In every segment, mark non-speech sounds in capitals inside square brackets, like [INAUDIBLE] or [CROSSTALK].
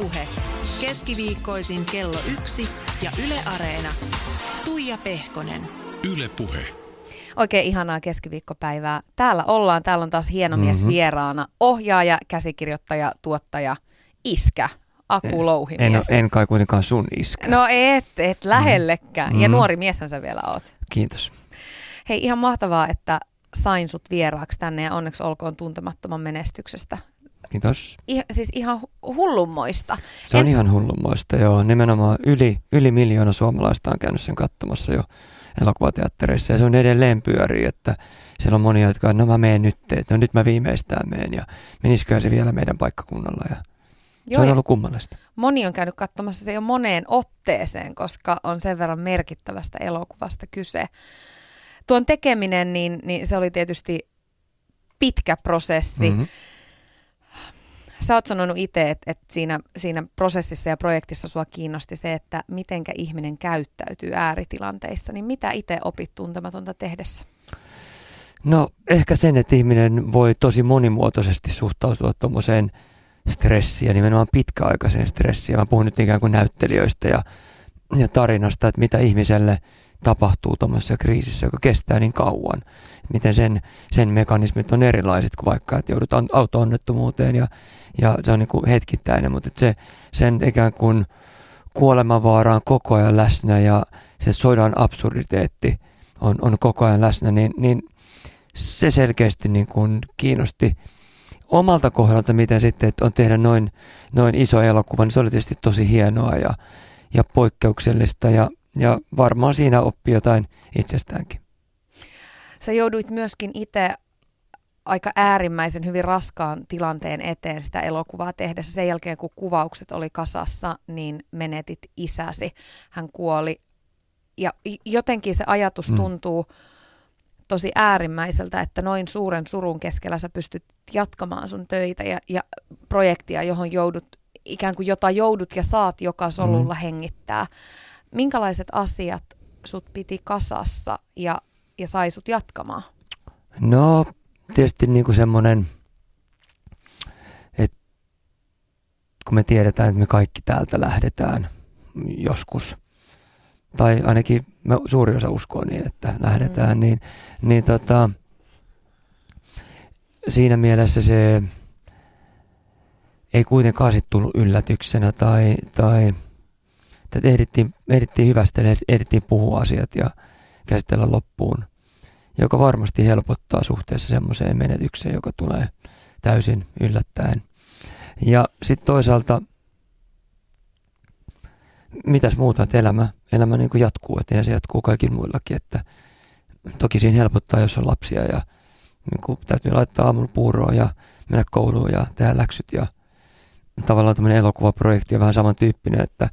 Ylepuhe keskiviikkoisin kello yksi ja Yle Areena. Tuija Pehkonen. Ylepuhe. Oikein ihanaa keskiviikkopäivää. Täällä ollaan. Täällä on taas hieno mies mm-hmm. vieraana. Ohjaaja, käsikirjoittaja, tuottaja, iskä. Aku Louhimies. En, en kai kuitenkaan sun iskä. No et, et lähellekään. Mm. Ja nuori mieshän sä vielä oot. Kiitos. Hei, ihan mahtavaa, että sain sut vieraaksi tänne ja onneksi olkoon tuntemattoman menestyksestä. Kiitos. I, siis ihan hullummoista. Se on en... ihan hullummoista, joo. Nimenomaan yli, yli miljoona suomalaista on käynyt sen katsomassa jo elokuvateattereissa ja se on edelleen pyörii, että siellä on monia, jotka no mä menen nyt, että no nyt mä viimeistään menen ja menisiköhän se vielä meidän paikkakunnalla ja Joo, se on ollut kummallista. Moni on käynyt katsomassa se jo moneen otteeseen, koska on sen verran merkittävästä elokuvasta kyse. Tuon tekeminen, niin, niin se oli tietysti pitkä prosessi. Mm-hmm. Sä oot sanonut itse, että, että siinä, siinä prosessissa ja projektissa sua kiinnosti se, että mitenkä ihminen käyttäytyy ääritilanteissa. Niin mitä itse opit tuntematonta tehdessä? No ehkä sen, että ihminen voi tosi monimuotoisesti suhtautua tuommoiseen stressiin ja nimenomaan pitkäaikaiseen stressiin. Mä puhun nyt ikään kuin näyttelijöistä ja, ja tarinasta, että mitä ihmiselle tapahtuu tuommoisessa kriisissä, joka kestää niin kauan. Miten sen, sen mekanismit on erilaiset kuin vaikka, että joudut auto-onnettomuuteen ja, ja se on niin kuin hetkittäinen, mutta se, sen ikään kuin kuolemanvaara on koko ajan läsnä ja se sodan absurditeetti on, on koko ajan läsnä, niin, niin se selkeästi niin kuin kiinnosti omalta kohdalta, miten sitten että on tehdä noin, noin iso elokuva, niin se oli tietysti tosi hienoa ja, ja poikkeuksellista ja, ja varmaan siinä oppii jotain itsestäänkin. Sä jouduit myöskin itse aika äärimmäisen hyvin raskaan tilanteen eteen sitä elokuvaa tehdessä. Sen jälkeen, kun kuvaukset oli kasassa, niin menetit isäsi. Hän kuoli. Ja jotenkin se ajatus mm. tuntuu tosi äärimmäiseltä, että noin suuren surun keskellä sä pystyt jatkamaan sun töitä ja, ja projektia, johon joudut, ikään kuin jota joudut ja saat joka solulla mm. hengittää. Minkälaiset asiat sut piti kasassa ja, ja sai sut jatkamaan? No tietysti niin kuin semmoinen, että kun me tiedetään, että me kaikki täältä lähdetään joskus, tai ainakin me suuri osa uskoo niin, että lähdetään, mm. niin, niin tota, siinä mielessä se ei kuitenkaan sitten tullut yllätyksenä tai, tai että ehdittiin, ehdittiin hyvästellä, ehdittiin puhua asiat ja käsitellä loppuun – joka varmasti helpottaa suhteessa semmoiseen menetykseen, joka tulee täysin yllättäen. Ja sitten toisaalta, mitäs muuta, että elämä, elämä niin kuin jatkuu, että se jatkuu kaikilla muillakin, että toki siinä helpottaa, jos on lapsia ja niin kuin täytyy laittaa aamulla puuroa ja mennä kouluun ja tehdä läksyt ja tavallaan tämmöinen elokuvaprojekti on vähän samantyyppinen, että,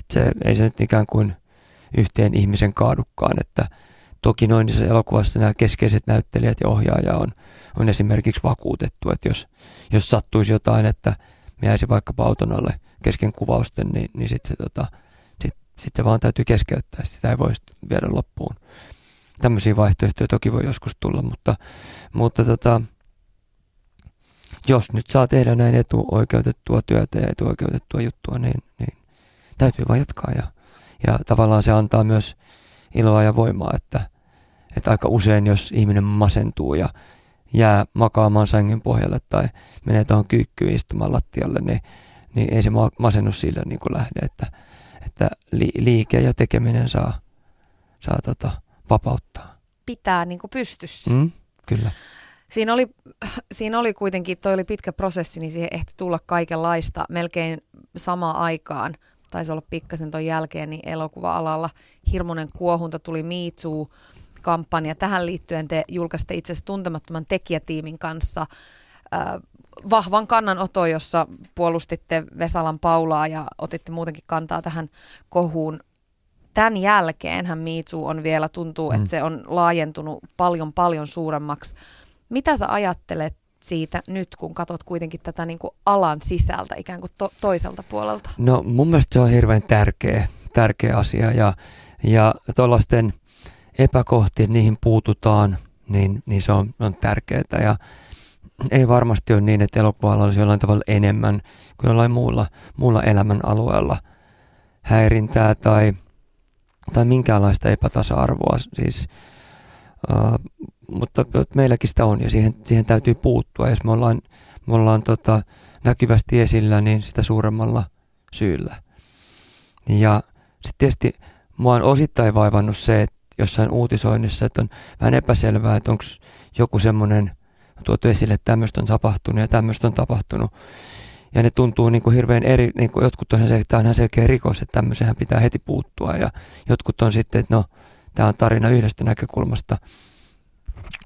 että se ei se nyt ikään kuin yhteen ihmisen kaadukkaan, että Toki noin niissä elokuvassa nämä keskeiset näyttelijät ja ohjaaja on, on esimerkiksi vakuutettu, että jos, jos sattuisi jotain, että me jäisi vaikkapa auton alle kesken kuvausten, niin, niin sitten se, tota, sit, sit se vaan täytyy keskeyttää, sitä ei voi viedä loppuun. Tämmöisiä vaihtoehtoja toki voi joskus tulla, mutta, mutta tota, jos nyt saa tehdä näin etuoikeutettua työtä ja etuoikeutettua juttua, niin, niin täytyy vaan jatkaa ja, ja tavallaan se antaa myös iloa ja voimaa, että, että aika usein, jos ihminen masentuu ja jää makaamaan sängyn pohjalle tai menee tuohon kyykkyyn istumaan lattialle, niin, niin ei se masennus sillä niin kuin lähde, että, että li, liike ja tekeminen saa, saa tota, vapauttaa. Pitää niin kuin pystyssä. Mm, kyllä. Siinä oli, siinä oli kuitenkin, toi oli pitkä prosessi, niin siihen ehti tulla kaikenlaista melkein samaan aikaan. Taisi olla pikkasen ton jälkeen, niin elokuva-alalla hirmuinen kuohunta tuli Miitsuu kampanja. Tähän liittyen te julkaisitte itse asiassa tuntemattoman tekijätiimin kanssa äh, vahvan kannanoto, jossa puolustitte Vesalan Paulaa ja otitte muutenkin kantaa tähän kohuun. Tämän jälkeen Miitsu on vielä, tuntuu, mm. että se on laajentunut paljon paljon suuremmaksi. Mitä sä ajattelet siitä nyt, kun katsot kuitenkin tätä niin kuin alan sisältä ikään kuin to- toiselta puolelta? No mun mielestä se on hirveän tärkeä, tärkeä asia ja, ja tuollaisten – epäkohtiin, niihin puututaan, niin, niin se on, on tärkeää. Ja, ei varmasti ole niin, että elokuvalla olisi jollain tavalla enemmän kuin jollain muulla, muulla elämän alueella häirintää tai, tai minkäänlaista epätasa-arvoa. Siis, uh, mutta meilläkin sitä on ja siihen, siihen täytyy puuttua. Jos me ollaan, me ollaan tota, näkyvästi esillä, niin sitä suuremmalla syyllä. Ja sitten tietysti mua on osittain vaivannut se, että jossain uutisoinnissa, että on vähän epäselvää, että onko joku semmoinen tuotu esille, että tämmöistä on tapahtunut ja tämmöistä on tapahtunut. Ja ne tuntuu niin kuin hirveän eri, niin kuin jotkut on se, että tämä on selkeä rikos, että tämmöiseen pitää heti puuttua. Ja jotkut on sitten, että no, tämä on tarina yhdestä näkökulmasta.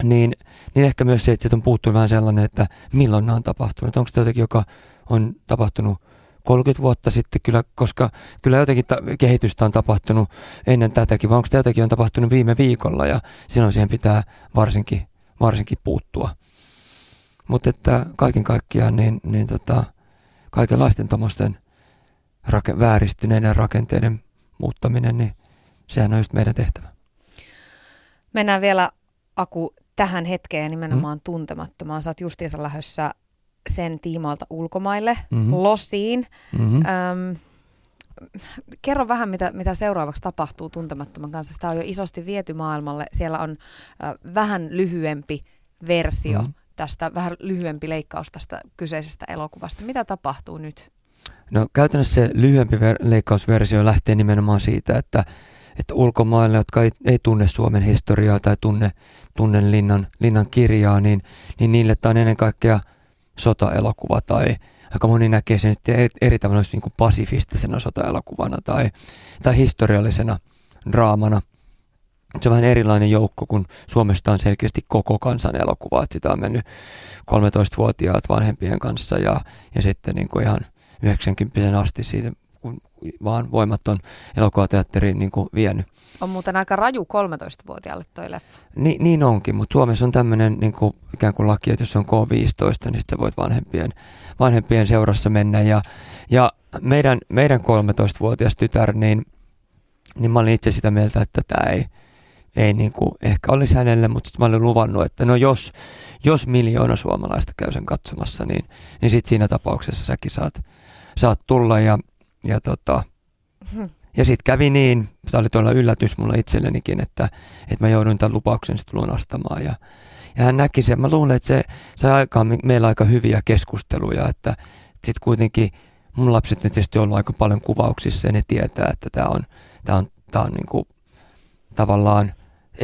Niin, niin ehkä myös se, että on puuttunut vähän sellainen, että milloin nämä on tapahtunut. Onko tämä jotakin, joka on tapahtunut 30 vuotta sitten, kyllä, koska kyllä jotenkin ta- kehitystä on tapahtunut ennen tätäkin, vai onko tämä jotakin on tapahtunut viime viikolla ja silloin siihen pitää varsinkin, varsinkin puuttua. Mutta että kaiken kaikkiaan niin, niin tota, kaikenlaisten tuommoisten rake- vääristyneiden rakenteiden muuttaminen, niin sehän on just meidän tehtävä. Mennään vielä Aku tähän hetkeen nimenomaan mm. tuntemattomaan. Sä oot justiinsa lähdössä sen tiimoilta ulkomaille, mm-hmm. losiin. Mm-hmm. Öm, kerro vähän, mitä, mitä seuraavaksi tapahtuu tuntemattoman kanssa. Sitä on jo isosti viety maailmalle. Siellä on ö, vähän lyhyempi versio mm-hmm. tästä, vähän lyhyempi leikkaus tästä kyseisestä elokuvasta. Mitä tapahtuu nyt? No käytännössä se lyhyempi ver- leikkausversio lähtee nimenomaan siitä, että, että ulkomaille, jotka ei, ei tunne Suomen historiaa tai tunne, tunne linnan, linnan kirjaa, niin, niin niille tämä on ennen kaikkea – sotaelokuva tai aika moni näkee sen eri, eri tavalla niin kuin pasifistisena sotaelokuvana tai, tai historiallisena draamana. Se on vähän erilainen joukko, kun Suomesta on selkeästi koko kansan elokuva, että sitä on mennyt 13-vuotiaat vanhempien kanssa ja, ja sitten niin kuin ihan 90 asti siitä, kun vaan voimat on elokuvateatteriin niin kuin vienyt. On muuten aika raju 13-vuotiaalle toi leffa. Ni, niin onkin, mutta Suomessa on tämmöinen niin kuin, ikään kuin laki, että jos on K15, niin sitten voit vanhempien, vanhempien seurassa mennä. Ja, ja meidän, meidän 13-vuotias tytär, niin, niin mä olin itse sitä mieltä, että tämä ei, ei niin kuin, ehkä olisi hänelle, mutta sitten mä olin luvannut, että no jos, jos miljoona suomalaista käy sen katsomassa, niin, niin sitten siinä tapauksessa säkin saat, saat tulla ja, ja tota. Ja sitten kävi niin, se oli tuolla yllätys mulla itsellenikin, että, että mä joudun tämän lupauksen sitten lunastamaan. Ja, ja hän näki sen. Mä luulen, että se sai aikaan meillä aika hyviä keskusteluja, että sitten kuitenkin mun lapset on tietysti ollut aika paljon kuvauksissa ja ne tietää, että tämä on, tää on, tää on niinku, tavallaan,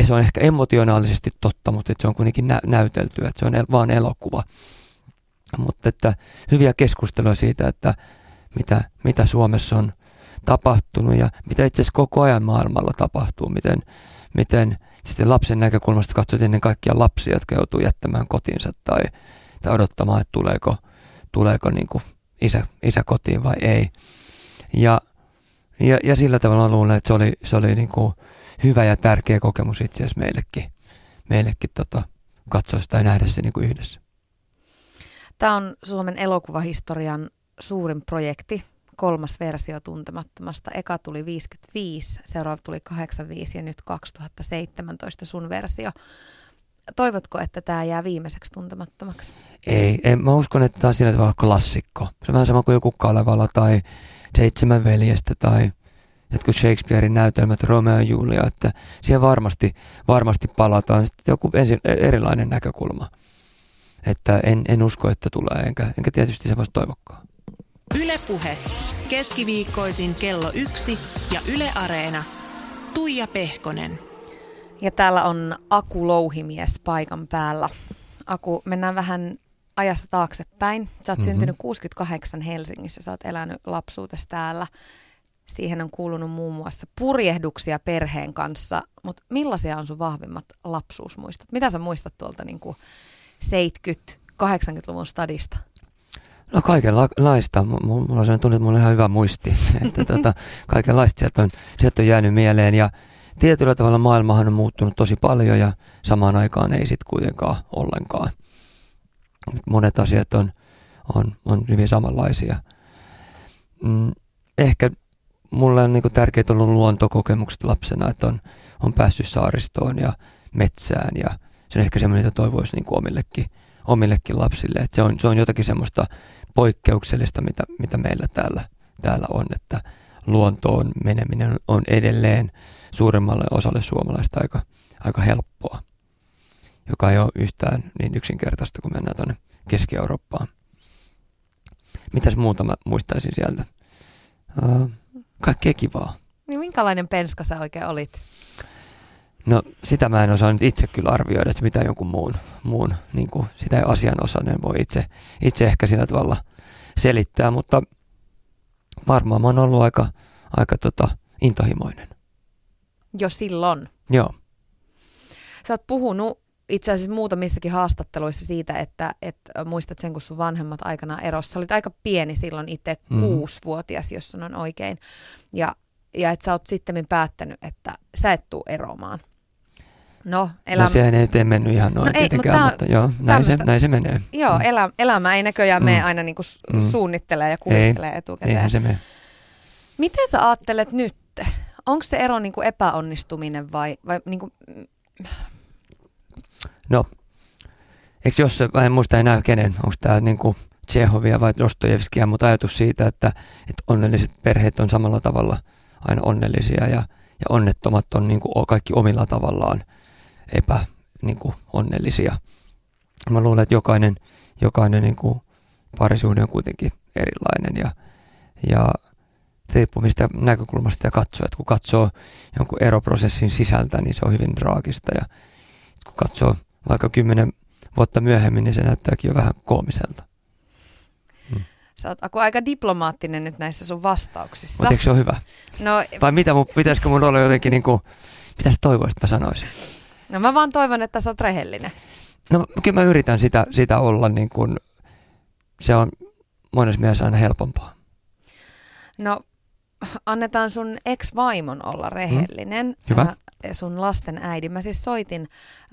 se on ehkä emotionaalisesti totta, mutta se on kuitenkin nä- näytelty, että se on el- vaan elokuva. Mutta että hyviä keskusteluja siitä, että mitä, mitä Suomessa on tapahtunut ja mitä itse asiassa koko ajan maailmalla tapahtuu, miten, miten sitten lapsen näkökulmasta katsot ennen kaikkia lapsia, jotka joutuu jättämään kotiinsa tai, tai odottamaan, että tuleeko, tuleeko niin kuin isä, isä kotiin vai ei. Ja, ja, ja sillä tavalla luulen, että se oli, se oli niin kuin hyvä ja tärkeä kokemus itse asiassa meillekin, meillekin tota, katsoa sitä ja nähdä se niin kuin yhdessä. Tämä on Suomen elokuvahistorian suurin projekti kolmas versio Tuntemattomasta. Eka tuli 55, seuraava tuli 85 ja nyt 2017 sun versio. Toivotko, että tämä jää viimeiseksi tuntemattomaksi? Ei, en, mä uskon, että tämä on sillä tavalla klassikko. Se on vähän sama kuin joku Kalevala tai Seitsemän veljestä tai jotkut Shakespearein näytelmät, Romeo ja Julia, että siihen varmasti, varmasti palataan. Sitten joku ensin, erilainen näkökulma. Että en, en usko, että tulee, enkä, enkä tietysti se voisi toivokkaan. Ylepuhe keskiviikkoisin kello yksi ja Yle Areena. Tuija Pehkonen. Ja täällä on Aku Louhimies paikan päällä. Aku, mennään vähän ajassa taaksepäin. Sä oot mm-hmm. syntynyt 68 Helsingissä, sä oot elänyt lapsuutesi täällä. Siihen on kuulunut muun muassa purjehduksia perheen kanssa, mutta millaisia on sun vahvimmat lapsuusmuistot? Mitä sä muistat tuolta niin 70-80-luvun stadista? No kaikenlaista. Mulla on sellainen tunne, että mulla on ihan hyvä muisti. [LAUGHS] että tota, kaikenlaista sieltä on, sieltä on jäänyt mieleen. Ja tietyllä tavalla maailmahan on muuttunut tosi paljon ja samaan aikaan ei sitten kuitenkaan ollenkaan. Monet asiat on, on, on hyvin samanlaisia. Mm, ehkä mulle on niin tärkeää ollut luontokokemukset lapsena, että on, on päässyt saaristoon ja metsään ja se on ehkä semmoinen, että toivoisi niin omillekin, omillekin lapsille. Et se, on, se on jotakin semmoista poikkeuksellista, mitä, mitä meillä täällä, täällä on, että luontoon meneminen on edelleen suuremmalle osalle suomalaista aika, aika helppoa, joka ei ole yhtään niin yksinkertaista, kun mennään tuonne Keski-Eurooppaan. Mitäs muuta mä muistaisin sieltä? Uh, kaikkea kivaa. Niin minkälainen penska sä oikein olit? No sitä mä en osaa nyt itse kyllä arvioida, että mitä jonkun muun, muun niin kuin, sitä asianosainen voi itse, itse ehkä sillä tavalla selittää, mutta varmaan mä oon ollut aika, aika tota, intohimoinen. Jo silloin? Joo. Sä oot puhunut itse asiassa muutamissakin haastatteluissa siitä, että, että muistat sen, kun sun vanhemmat aikana erossa. Sä olit aika pieni silloin itse, mm. kuusivuotias, jos sanon oikein. Ja, ja että sä oot sitten päättänyt, että sä et tuu eroamaan. No, elämä... no sehän ei tee mennyt ihan noin no tietenkään, mutta, mutta joo, näin se, näin se menee. Joo, mm. elä, elämä ei näköjään mm. mene aina niin kuin mm. suunnittelee ja kuvittelee ei, etukäteen. Eihän se mene. Miten sä ajattelet nyt? Onko se ero niin kuin epäonnistuminen vai, vai niin kuin... No, eikö jos, en muista enää kenen, onko tämä niin kuin Tsehovia vai Dostojevskia, mutta ajatus siitä, että, että onnelliset perheet on samalla tavalla aina onnellisia ja, ja onnettomat on niin kuin kaikki omilla tavallaan epä niin kuin onnellisia. Mä luulen, että jokainen, jokainen niin kuin parisuhde on kuitenkin erilainen ja, ja se riippuu mistä näkökulmasta sitä katsoo. Että kun katsoo jonkun eroprosessin sisältä, niin se on hyvin draagista ja kun katsoo vaikka kymmenen vuotta myöhemmin, niin se näyttääkin jo vähän koomiselta. Hmm. Sä oot Aku, aika diplomaattinen nyt näissä sun vastauksissa. Mutta eikö se ole hyvä? No, Vai mitä, pitäisikö mun olla jotenkin niin kuin, pitäisi toivoa, että mä sanoisin? No mä vaan toivon, että sä oot rehellinen. No kyllä mä yritän sitä, sitä olla niin kuin, se on monessa mielessä aina helpompaa. No annetaan sun ex-vaimon olla mm. rehellinen. Mm. Hyvä. Äh, sun lasten äidin. Mä siis soitin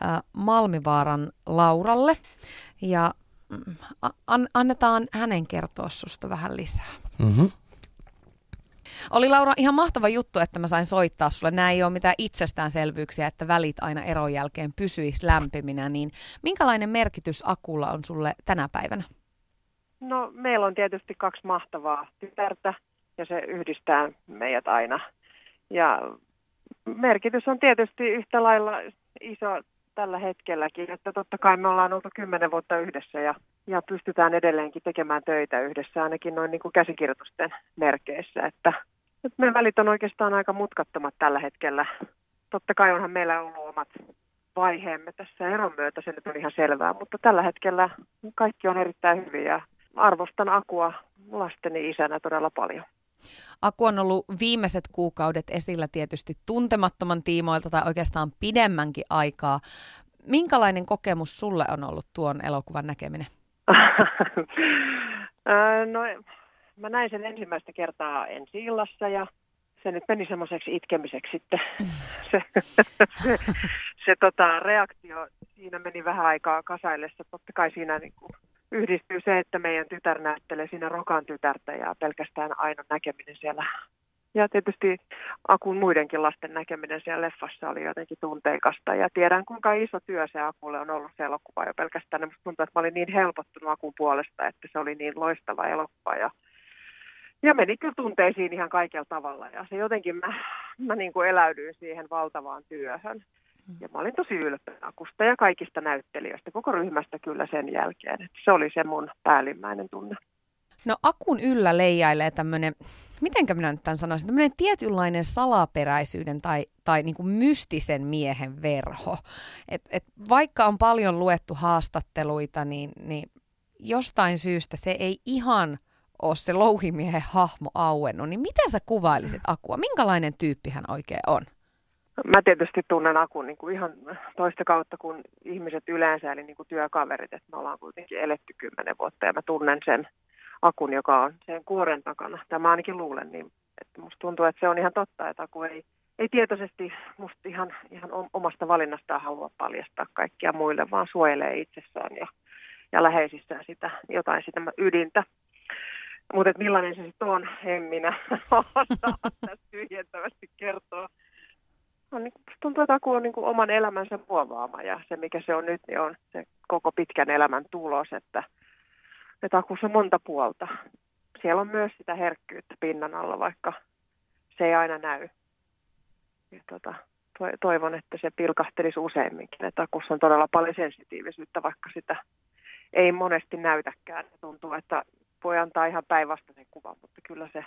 äh, Malmivaaran Lauralle ja mm, an, annetaan hänen kertoa susta vähän lisää. Mm-hmm. Oli Laura ihan mahtava juttu, että mä sain soittaa sulle. Nämä ei ole mitään itsestäänselvyyksiä, että välit aina eron jälkeen pysyisi lämpiminä. Niin minkälainen merkitys Akulla on sulle tänä päivänä? No meillä on tietysti kaksi mahtavaa tytärtä ja se yhdistää meidät aina. Ja merkitys on tietysti yhtä lailla iso tällä hetkelläkin, että totta kai me ollaan oltu kymmenen vuotta yhdessä ja, ja pystytään edelleenkin tekemään töitä yhdessä ainakin noin niin kuin käsikirjoitusten merkeissä, että, että me välit on oikeastaan aika mutkattomat tällä hetkellä. Totta kai onhan meillä ollut omat vaiheemme tässä eron myötä, se nyt on ihan selvää, mutta tällä hetkellä kaikki on erittäin hyvin ja arvostan Akua lasteni isänä todella paljon. Aku on ollut viimeiset kuukaudet esillä tietysti tuntemattoman tiimoilta tai oikeastaan pidemmänkin aikaa. Minkälainen kokemus sulle on ollut tuon elokuvan näkeminen? No, mä näin sen ensimmäistä kertaa ensi illassa ja se nyt meni semmoiseksi itkemiseksi sitten. se, se, se tota, reaktio siinä meni vähän aikaa kasaillessa. Totta kai siinä niin kuin, yhdistyy se, että meidän tytär näyttelee siinä Rokan tytärtä ja pelkästään aina näkeminen siellä. Ja tietysti Akun muidenkin lasten näkeminen siellä leffassa oli jotenkin tunteikasta. Ja tiedän, kuinka iso työ se Akulle on ollut se elokuva jo pelkästään. Musta tuntuu, että mä olin niin helpottunut Akun puolesta, että se oli niin loistava elokuva. Ja, ja meni kyllä tunteisiin ihan kaikella tavalla. Ja se jotenkin mä, mä niin kuin eläydyin siihen valtavaan työhön. Ja mä olin tosi ylpeä Akusta ja kaikista näyttelijöistä, koko ryhmästä kyllä sen jälkeen. Että se oli se mun päällimmäinen tunne. No Akun yllä leijailee tämmöinen, mitenkä minä nyt tämän sanoisin, tämmöinen tietynlainen salaperäisyyden tai, tai niin kuin mystisen miehen verho. Et, et vaikka on paljon luettu haastatteluita, niin, niin jostain syystä se ei ihan ole se louhimiehen hahmo auennut. Niin miten sä kuvailisit Akua? Minkälainen tyyppi hän oikein on? Mä tietysti tunnen Akun niin kuin ihan toista kautta kuin ihmiset yleensä, eli niin kuin työkaverit, että me ollaan kuitenkin eletty kymmenen vuotta ja mä tunnen sen Akun, joka on sen kuoren takana. Tämä ainakin luulen, niin että musta tuntuu, että se on ihan totta, että Aku ei, ei tietoisesti musta ihan, ihan omasta valinnastaan halua paljastaa kaikkia muille, vaan suojelee itsessään ja, ja läheisissään sitä, jotain sitä ydintä. Mutta millainen se sitten on, en minä [LAUGHS] osaa tässä tyhjentävästi kertoa. on, niin, tuntuu, että aku on niin kuin oman elämänsä muovaama ja se mikä se on nyt, niin on se koko pitkän elämän tulos, että, on monta puolta. Siellä on myös sitä herkkyyttä pinnan alla, vaikka se ei aina näy. Ja tota, toivon, että se pilkahtelisi useimminkin, että akussa on todella paljon sensitiivisyyttä, vaikka sitä ei monesti näytäkään. Tuntuu, että voi antaa ihan päinvastaisen kuvan, mutta kyllä se,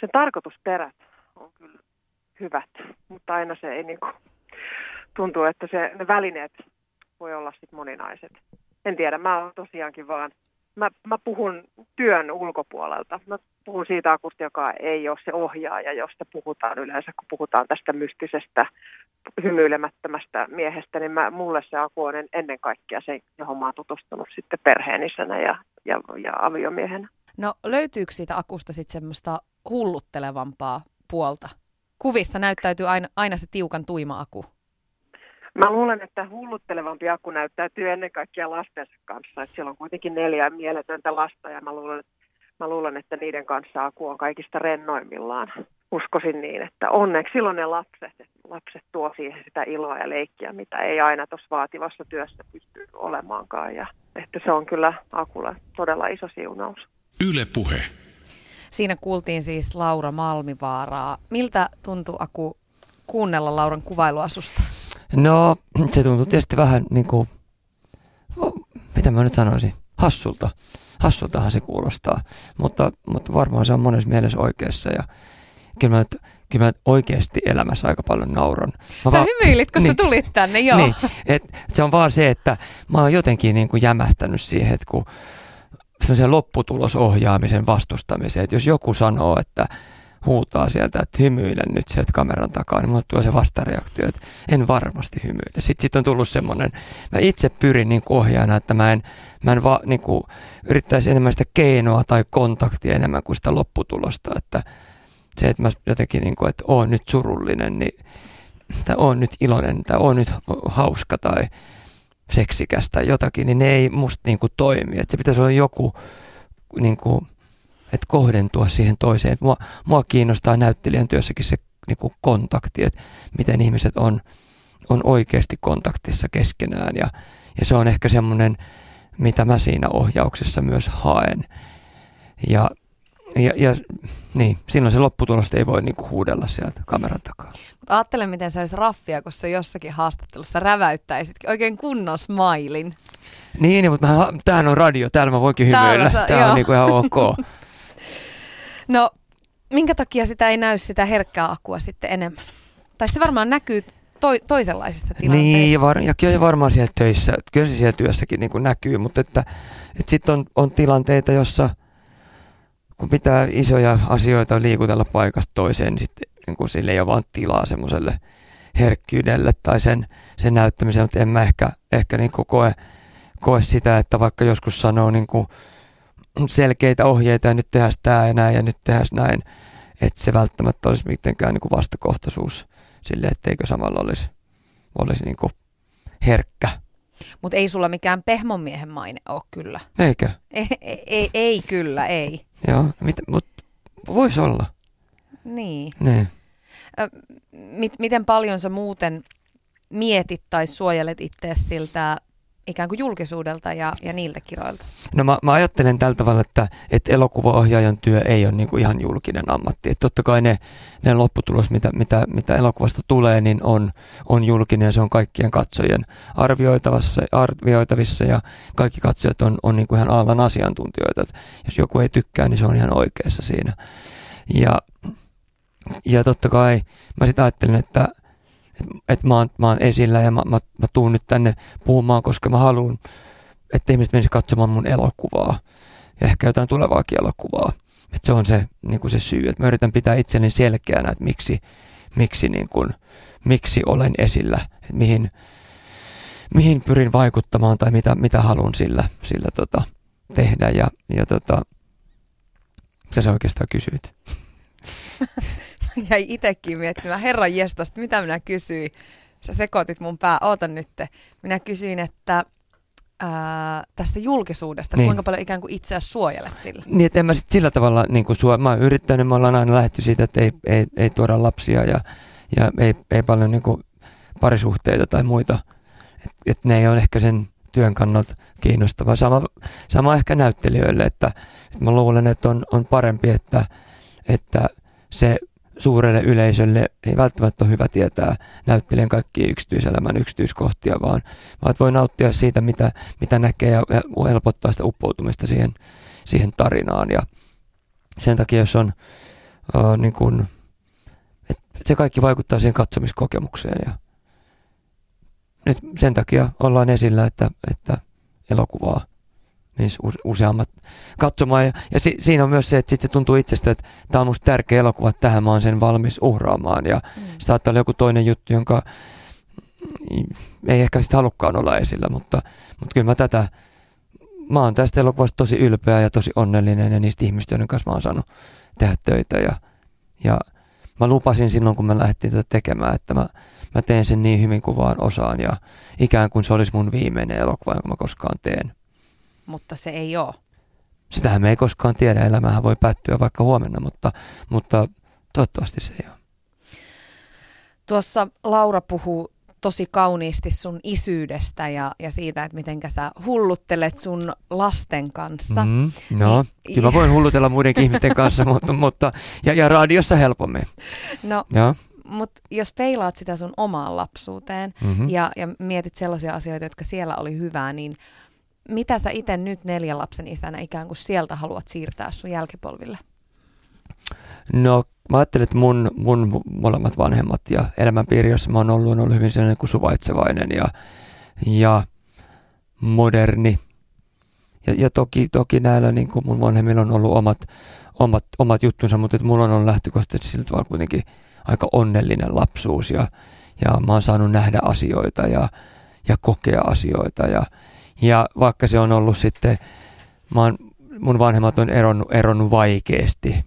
sen tarkoitusperät on kyllä hyvät, mutta aina se ei niin kuin, tuntuu, että se, ne välineet voi olla sitten moninaiset. En tiedä, mä oon tosiaankin vaan, mä, mä puhun työn ulkopuolelta. Mä puhun siitä akusta, joka ei ole se ohjaaja, josta puhutaan yleensä, kun puhutaan tästä mystisestä, hymyilemättömästä miehestä, niin mä, mulle se aku on ennen kaikkea se, johon mä oon tutustunut sitten perheenisänä ja, ja, ja aviomiehenä. No löytyykö siitä akusta sitten semmoista hulluttelevampaa puolta? Kuvissa näyttäytyy aina, aina se tiukan tuima aku. Mä luulen, että hulluttelevampi akku näyttäytyy ennen kaikkea lastensa kanssa. Että siellä on kuitenkin neljä mieletöntä lasta ja mä luulen, mä luulen, että niiden kanssa aku on kaikista rennoimmillaan. Uskoisin niin, että onneksi silloin ne lapset, lapset tuo siihen sitä iloa ja leikkiä, mitä ei aina tuossa vaativassa työssä pysty olemaankaan. Ja että se on kyllä akulla todella iso siunaus. Yle puhe. Siinä kuultiin siis Laura Malmivaaraa. Miltä tuntuu Aku kuunnella Lauran kuvailuasusta? No, se tuntuu tietysti vähän niin kuin, mitä mä nyt sanoisin, hassulta. Hassultahan se kuulostaa, mutta, mutta varmaan se on monessa mielessä oikeassa ja kyllä mä, kyllä mä oikeasti elämässä aika paljon nauron. Mä sä vaan, hymyilit, kun niin, sä tulit tänne, joo. Niin, et se on vaan se, että mä oon jotenkin niin kuin jämähtänyt siihen, että kun semmoisen lopputulosohjaamisen vastustamiseen, että jos joku sanoo, että huutaa sieltä, että hymyilen nyt sieltä kameran takaa, niin mulle tulee se vastareaktio, että en varmasti hymyile. Sitten sit on tullut semmoinen, mä itse pyrin niin ohjaajana, että mä en, mä en va, niin kuin, yrittäisi enemmän sitä keinoa tai kontaktia enemmän kuin sitä lopputulosta, että se, että mä jotenkin, niin kuin, että oon nyt surullinen, niin, tai oon nyt iloinen, tai oon nyt hauska, tai seksikästä tai jotakin, niin ne ei musta niin kuin toimi. Että se pitäisi olla joku, niin kuin, että kohdentua siihen toiseen. Mua, mua kiinnostaa näyttelijän työssäkin se niin kuin kontakti, että miten ihmiset on, on oikeasti kontaktissa keskenään. Ja, ja se on ehkä semmoinen, mitä mä siinä ohjauksessa myös haen. Ja, ja, ja niin, silloin se lopputulos ei voi niinku huudella sieltä kameran takaa. Mutta ajattele, miten se olisi raffia, kun se jossakin haastattelussa räväyttäisit oikein kunnon smailin. Niin, mutta mä, tämähän on radio, täällä mä voinkin hymyillä. Tämä on niinku ihan ok. [LAUGHS] no, minkä takia sitä ei näy sitä herkkää akua sitten enemmän? Tai se varmaan näkyy to, toisenlaisissa tilanteissa. Niin, ja, var, ja kyllä varmaan siellä töissä, kyllä se siellä työssäkin niin kuin näkyy, mutta että, että sitten on, on tilanteita, jossa – kun pitää isoja asioita liikutella paikasta toiseen, niin sitten niin kuin sille ei ole vaan tilaa semmoiselle herkkyydelle tai sen, sen näyttämiseen, mutta en mä ehkä, ehkä niin kuin koe, koe sitä, että vaikka joskus sanoo niin kuin selkeitä ohjeita ja nyt tehdään tämä ja näin ja nyt tehdään näin, että se välttämättä olisi mitenkään niin kuin vastakohtaisuus sille, etteikö samalla olisi, olisi niin kuin herkkä. Mutta ei sulla mikään pehmonmiehen maine ole kyllä. Eikö? Ei, ei, ei, ei kyllä, ei. Joo, mutta voisi olla. Niin. niin. Ö, mit, miten paljon sä muuten mietit tai suojelet itseäsi siltä ikään kuin julkisuudelta ja, ja niiltä kiroilta? No mä, mä ajattelen tällä tavalla, että, että elokuvaohjaajan työ ei ole niin kuin ihan julkinen ammatti. Että totta kai ne, ne lopputulos, mitä, mitä, mitä elokuvasta tulee, niin on, on julkinen ja se on kaikkien katsojien arvioitavassa, arvioitavissa ja kaikki katsojat on, on niin kuin ihan alan asiantuntijoita. Että jos joku ei tykkää, niin se on ihan oikeassa siinä. Ja, ja totta kai mä sitten ajattelen, että että et mä, mä oon esillä ja mä, mä, mä tuun nyt tänne puhumaan, koska mä haluan, että ihmiset menisivät katsomaan mun elokuvaa ja ehkä jotain tulevaakin elokuvaa. Että se on se, niin kuin se syy, että mä yritän pitää itseni selkeänä, että miksi, miksi, niin kuin, miksi olen esillä, että mihin, mihin pyrin vaikuttamaan tai mitä, mitä haluan sillä, sillä tota, tehdä. Ja, ja tota, mitä sä oikeastaan kysyit? [LAUGHS] [LAUGHS] jäi itsekin miettimään, herran jestasta, mitä minä kysyin. Sä sekoitit mun pää, oota nyt. Minä kysyin, että ää, tästä julkisuudesta, niin. kuinka paljon ikään kuin itseä suojelet sillä? Niin, että en mä sit sillä tavalla, niin kuin sua, mä oon yrittänyt, me ollaan aina lähetty siitä, että ei, ei, ei tuoda lapsia ja, ja ei, ei paljon niin kuin parisuhteita tai muita. Et, et ne ei ole ehkä sen työn kannalta kiinnostavaa. Sama, sama ehkä näyttelijöille, että, että mä luulen, että on, on parempi, että, että se suurelle yleisölle ei välttämättä ole hyvä tietää näyttelijän kaikkia yksityiselämän yksityiskohtia, vaan, vaan voi nauttia siitä, mitä, mitä näkee ja helpottaa sitä uppoutumista siihen, siihen tarinaan. Ja sen takia, jos on uh, niin että se kaikki vaikuttaa siihen katsomiskokemukseen ja nyt sen takia ollaan esillä, että, että elokuvaa menisi useammat katsomaan. Ja, ja si, siinä on myös se, että sit se tuntuu itsestä, että tämä on musta tärkeä elokuva, että tähän mä oon sen valmis uhraamaan. Ja mm. saattaa olla joku toinen juttu, jonka ei ehkä sitten halukkaan olla esillä, mutta, mutta kyllä mä tätä, mä oon tästä elokuvasta tosi ylpeä ja tosi onnellinen ja niistä ihmistä, joiden kanssa mä oon saanut tehdä töitä. Ja, ja mä lupasin silloin, kun mä lähdettiin tätä tekemään, että mä, mä teen sen niin hyvin kuin vaan osaan ja ikään kuin se olisi mun viimeinen elokuva, jonka mä koskaan teen. Mutta se ei ole. Sitähän me ei koskaan tiedä, elämähän voi päättyä vaikka huomenna, mutta, mutta toivottavasti se ei ole. Tuossa Laura puhuu tosi kauniisti sun isyydestä ja, ja siitä, että miten sä hulluttelet sun lasten kanssa. Mm, no, niin, kyllä mä voin hullutella muidenkin ihmisten kanssa, mutta, mutta ja, ja radiossa helpommin. No, ja. mutta jos peilaat sitä sun omaan lapsuuteen mm-hmm. ja, ja mietit sellaisia asioita, jotka siellä oli hyvää, niin mitä sä itse nyt neljän lapsen isänä ikään kuin sieltä haluat siirtää sun jälkipolville? No mä ajattelen, että mun, mun molemmat vanhemmat ja elämänpiiri, jossa mä oon ollut, on ollut hyvin sellainen kuin suvaitsevainen ja, ja moderni. Ja, ja toki, toki näillä niin kuin mun vanhemmilla on ollut omat, omat, omat juttunsa, mutta että mulla on ollut lähtökohtaisesti sillä tavalla kuitenkin aika onnellinen lapsuus ja, ja mä oon saanut nähdä asioita ja, ja kokea asioita ja, ja vaikka se on ollut sitten, mä oon, mun vanhemmat on eronnut, eronnut vaikeasti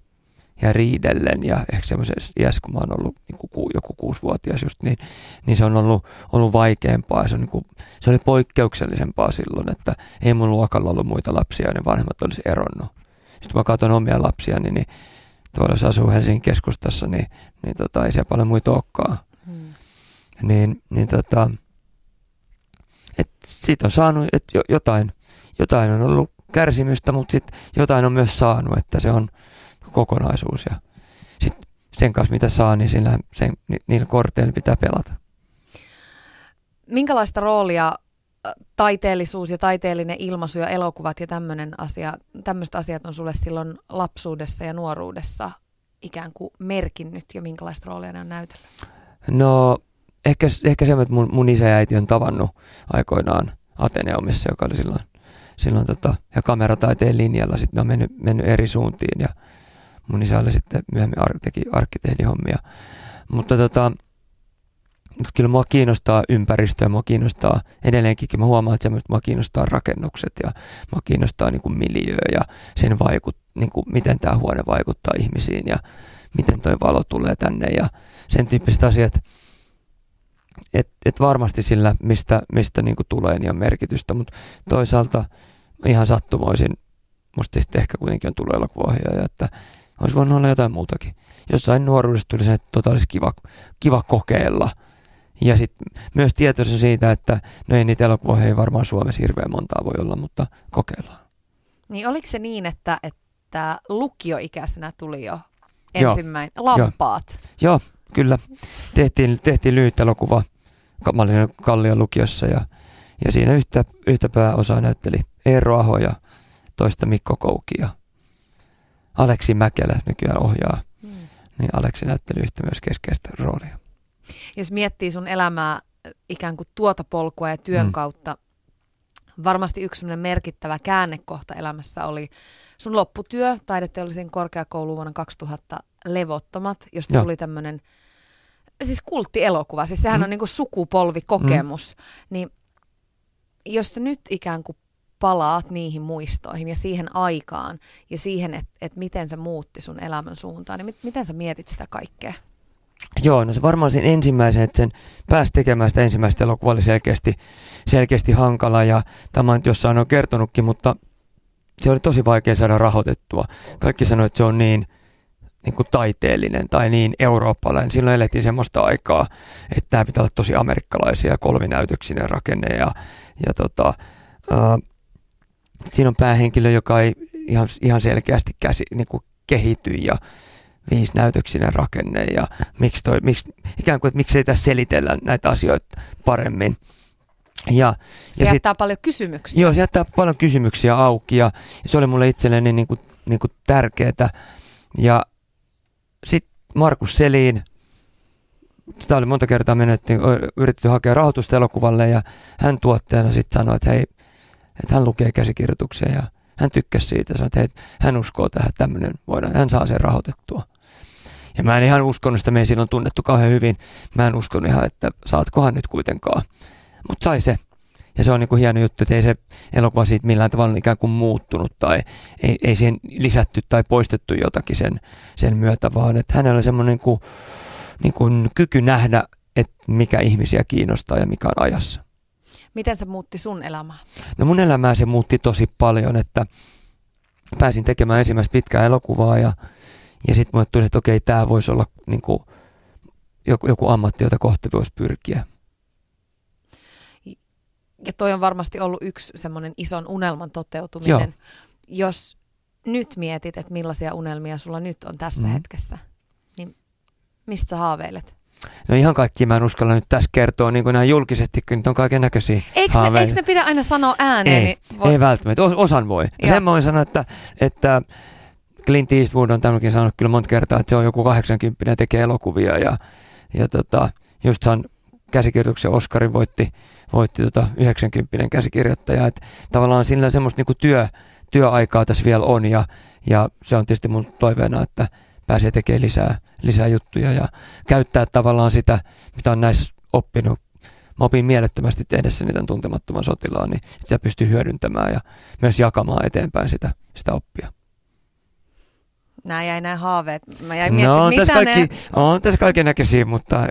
ja riidellen ja ehkä semmoisessa iässä, kun mä oon ollut niin kuin joku kuusivuotias just, niin, niin se on ollut, ollut vaikeampaa. Se, on niin kuin, se oli poikkeuksellisempaa silloin, että ei mun luokalla ollut muita lapsia ja ne vanhemmat olisi eronnut. Sitten mä katson omia lapsia, niin, niin tuolla jos asuu Helsingin keskustassa, niin, niin tota, ei siellä paljon muita olekaan. Hmm. Niin, niin tota, et siitä on saanut, että jotain, jotain on ollut kärsimystä, mutta sit jotain on myös saanut, että se on kokonaisuus. Ja sit sen kanssa, mitä saa, niin sillä, sen, ni, niillä korteilla pitää pelata. Minkälaista roolia taiteellisuus ja taiteellinen ilmaisu ja elokuvat ja tämmöinen asia, tämmöiset asiat on sulle silloin lapsuudessa ja nuoruudessa ikään kuin merkinnyt ja minkälaista roolia ne on näytellyt? No ehkä, ehkä se, että mun, mun isä ja äiti on tavannut aikoinaan Ateneumissa, joka oli silloin, silloin tota, ja kamerataiteen linjalla sitten on mennyt, mennyt eri suuntiin ja mun isä oli sitten myöhemmin ar- teki arkkitehdihommia. Mutta tota, mutta kyllä mua kiinnostaa ympäristö ja mua kiinnostaa edelleenkin, mä huomaan, että mua kiinnostaa rakennukset ja mua kiinnostaa niin kuin miljöö ja sen vaikut, niin kuin miten tämä huone vaikuttaa ihmisiin ja miten toi valo tulee tänne ja sen tyyppiset asiat et, et varmasti sillä, mistä, mistä niin kuin tulee, niin on merkitystä, mutta toisaalta ihan sattumoisin, musta sitten ehkä kuitenkin on tullut elokuvaohjaaja, että olisi voinut olla jotain muutakin. Jossain nuoruudessa tuli se, että tota olisi kiva, kiva kokeilla. Ja sitten myös tietoisen siitä, että no ei niitä elokuvaohjaajia varmaan Suomessa hirveän montaa voi olla, mutta kokeillaan. Niin oliko se niin, että, että lukioikäisenä tuli jo ensimmäinen lampaat? Joo, Joo kyllä. Tehtiin, tehtiin lyhyt elokuva olin Kallion lukiossa ja, ja siinä yhtä, yhtä pääosaa näytteli Eero Aho ja toista Mikko Kouki ja Aleksi Mäkelä nykyään ohjaa. Hmm. Niin Aleksi näytteli yhtä myös keskeistä roolia. Jos miettii sun elämää ikään kuin tuota polkua ja työn hmm. kautta, varmasti yksi merkittävä käännekohta elämässä oli sun lopputyö taideteollisen korkeakouluun vuonna 2000 Levottomat, josta Joo. tuli tämmöinen siis kulttielokuva, siis sehän mm. on niin kuin sukupolvikokemus, mm. niin jos sä nyt ikään kuin palaat niihin muistoihin ja siihen aikaan ja siihen, että et miten se muutti sun elämän suuntaan, niin mit, miten sä mietit sitä kaikkea? Joo, no se varmaan sen ensimmäisen, että sen pääsi tekemään sitä ensimmäistä elokuvaa oli selkeästi, selkeästi hankala ja tämä on jossain on kertonutkin, mutta se oli tosi vaikea saada rahoitettua. Kaikki sanoivat, että se on niin niin kuin taiteellinen tai niin eurooppalainen. Silloin elettiin semmoista aikaa, että tämä pitää olla tosi amerikkalaisia ja kolminäytöksinen rakenne ja, ja tota, äh, siinä on päähenkilö, joka ei ihan, ihan selkeästi käsi, niin kuin kehity ja viisinäytöksinen rakenne ja miksi toi, miksi, ikään kuin, että miksi ei tässä selitellä näitä asioita paremmin. Ja, se ja jättää sit, paljon kysymyksiä. Joo, se jättää paljon kysymyksiä auki ja, ja se oli mulle itselleni niin kuin, niin kuin tärkeää. Ja sitten Markus Selin, sitä oli monta kertaa menetty, yritetty hakea rahoitusta elokuvalle ja hän tuottajana sitten sanoi, että hei, että hän lukee käsikirjoituksia ja hän tykkäsi siitä, sanoi, että hei, hän uskoo tähän, tämmöinen voidaan, hän saa sen rahoitettua. Ja mä en ihan uskonut sitä, me ei silloin tunnettu kauhean hyvin. Mä en uskonut ihan, että saatkohan nyt kuitenkaan. Mutta sai se. Ja se on niin kuin hieno juttu, että ei se elokuva siitä millään tavalla ikään kuin muuttunut tai ei, ei siihen lisätty tai poistettu jotakin sen, sen myötä, vaan että hänellä on semmoinen niin kuin, niin kuin kyky nähdä, että mikä ihmisiä kiinnostaa ja mikä on ajassa. Miten se muutti sun elämää? No mun elämää se muutti tosi paljon, että pääsin tekemään ensimmäistä pitkää elokuvaa ja, ja sitten mulle tuli, että okei, tämä voisi olla niin kuin joku, joku ammatti, jota kohti voisi pyrkiä. Ja toi on varmasti ollut yksi semmoinen ison unelman toteutuminen. Joo. Jos nyt mietit, että millaisia unelmia sulla nyt on tässä mm. hetkessä, niin mistä sä haaveilet? No ihan kaikki mä en uskalla nyt tässä kertoa niin kuin nämä julkisesti, kun nyt on kaiken näköisiä eikö ne, eikö ne pidä aina sanoa ääneen? Ei, niin voi... ei välttämättä. osan voi. Ja sen mä voin sanoa, että, että Clint Eastwood on tämmöinkin sanonut kyllä monta kertaa, että se on joku 80 ja tekee elokuvia ja, ja tota, just hän käsikirjoituksen Oscarin voitti, voitti tota 90 käsikirjoittaja. Että tavallaan sillä semmoista niin työ, työaikaa tässä vielä on ja, ja se on tietysti mun toiveena, että pääsee tekemään lisää, lisää juttuja ja käyttää tavallaan sitä, mitä on näissä oppinut. Mä opin mielettömästi tehdessä niitä tuntemattoman sotilaan, niin sitä pystyy hyödyntämään ja myös jakamaan eteenpäin sitä, sitä oppia. Nämä jäi nämä haaveet. Mä jäin miettimään, no, on mitä tässä kaikki, ne... On tässä kaiken näköisiä, mutta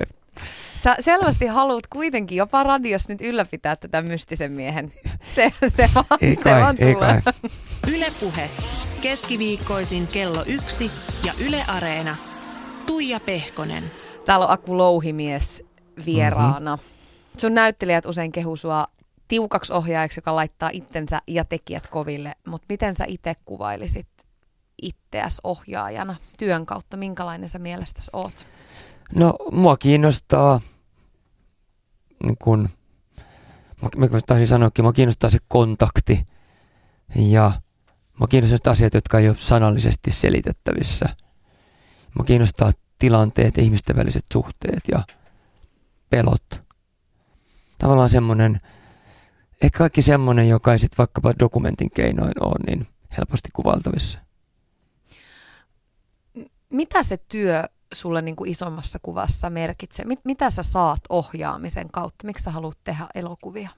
Sä selvästi haluat kuitenkin jopa radios nyt ylläpitää tätä mystisen miehen. Se, se vaan, ei kai, se vaan ei tulee. Kai. Ylepuhe. Keskiviikkoisin kello yksi ja Yle Areena. Tuija Pehkonen. Täällä on Aku Louhimies vieraana. Mm-hmm. Sun näyttelijät usein kehu sua tiukaksi ohjaajaksi, joka laittaa itsensä ja tekijät koville. Mutta miten sä itse kuvailisit itseäsi ohjaajana työn kautta? Minkälainen sä mielestäsi oot? No, mua kiinnostaa niin kun, mä, mä taisin sanoakin, mua kiinnostaa se kontakti ja mua kiinnostaa asiat, jotka ei ole sanallisesti selitettävissä. Mua kiinnostaa tilanteet, ihmisten väliset suhteet ja pelot. Tavallaan semmoinen, ehkä kaikki semmoinen, joka ei sitten vaikkapa dokumentin keinoin ole niin helposti kuvaltavissa. Mitä se työ sulle niin kuin isommassa kuvassa merkitsee? Mit, mitä sä saat ohjaamisen kautta? Miksi sä haluat tehdä elokuvia?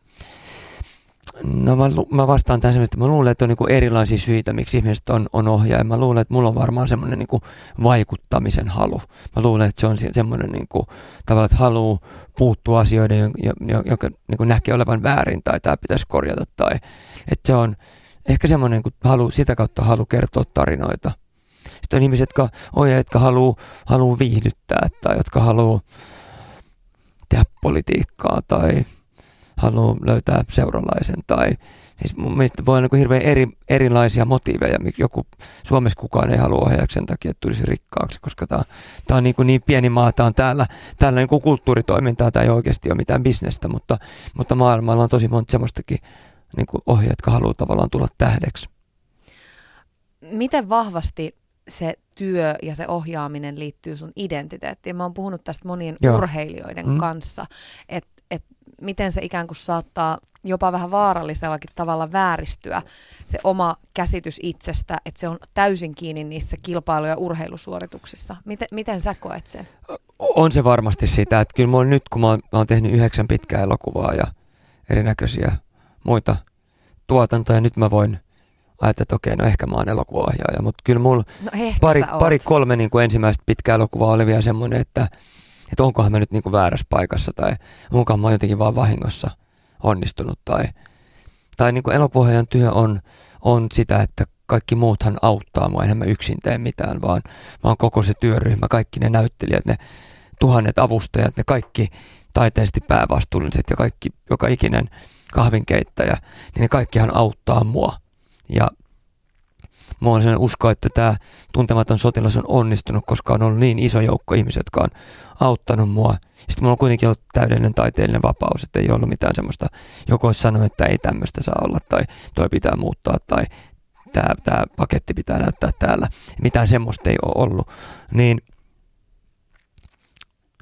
No mä, mä vastaan tähän että mä luulen, että on niin erilaisia syitä, miksi ihmiset on, on ohjaaja. Mä luulen, että mulla on varmaan semmoinen niin vaikuttamisen halu. Mä luulen, että se on semmoinen niin kuin, tavallaan, että haluaa puuttua asioiden, joka niin näkee olevan väärin tai tämä pitäisi korjata. Tai, että se on ehkä semmoinen niin halu, sitä kautta halu kertoa tarinoita – sitten on ihmiset, jotka, ohjaajat, jotka haluaa haluu viihdyttää tai jotka haluaa tehdä politiikkaa tai haluaa löytää seuralaisen tai siis mun mielestä voi olla niin hirveän eri, erilaisia motiiveja. Joku, Suomessa kukaan ei halua ohjaajaksi sen takia, että tulisi rikkaaksi, koska tämä, tämä on niin, niin pieni maa, tämä on täällä, täällä niin kuin kulttuuritoimintaa, tämä ei oikeasti ole mitään bisnestä, mutta, mutta maailmalla on tosi monta semmoistakin niin ohjaajat, jotka haluaa tavallaan tulla tähdeksi. Miten vahvasti se työ ja se ohjaaminen liittyy sun identiteettiin. Mä oon puhunut tästä monien Joo. urheilijoiden mm. kanssa, että et miten se ikään kuin saattaa jopa vähän vaarallisellakin tavalla vääristyä se oma käsitys itsestä, että se on täysin kiinni niissä kilpailu- ja urheilusuorituksissa. Miten, miten sä koet sen? On se varmasti sitä, että kyllä mä oon nyt, kun mä oon, mä oon tehnyt yhdeksän pitkää elokuvaa ja erinäköisiä muita tuotantoja, nyt mä voin ajattelin, että okei, no ehkä mä oon elokuvaohjaaja, mutta kyllä mulla no pari, pari, kolme niin kuin ensimmäistä pitkää elokuvaa oli vielä semmoinen, että, että onkohan mä nyt niin kuin väärässä paikassa tai onkohan mä jotenkin vaan vahingossa onnistunut tai, tai niin kuin elokuvaohjaajan työ on, on sitä, että kaikki muuthan auttaa mua, enhän mä yksin tee mitään, vaan, vaan koko se työryhmä, kaikki ne näyttelijät, ne tuhannet avustajat, ne kaikki taiteellisesti päävastuulliset ja kaikki, joka ikinen kahvinkeittäjä, niin ne kaikkihan auttaa mua. Ja Mulla on sellainen usko, että tämä tuntematon sotilas on onnistunut, koska on ollut niin iso joukko ihmisiä, jotka on auttanut mua. Sitten mulla on kuitenkin ollut täydellinen taiteellinen vapaus, että ei ollut mitään semmoista, joko olisi sanonut, että ei tämmöistä saa olla, tai toi pitää muuttaa, tai tämä, tämä paketti pitää näyttää täällä. Mitään semmoista ei ole ollut. Niin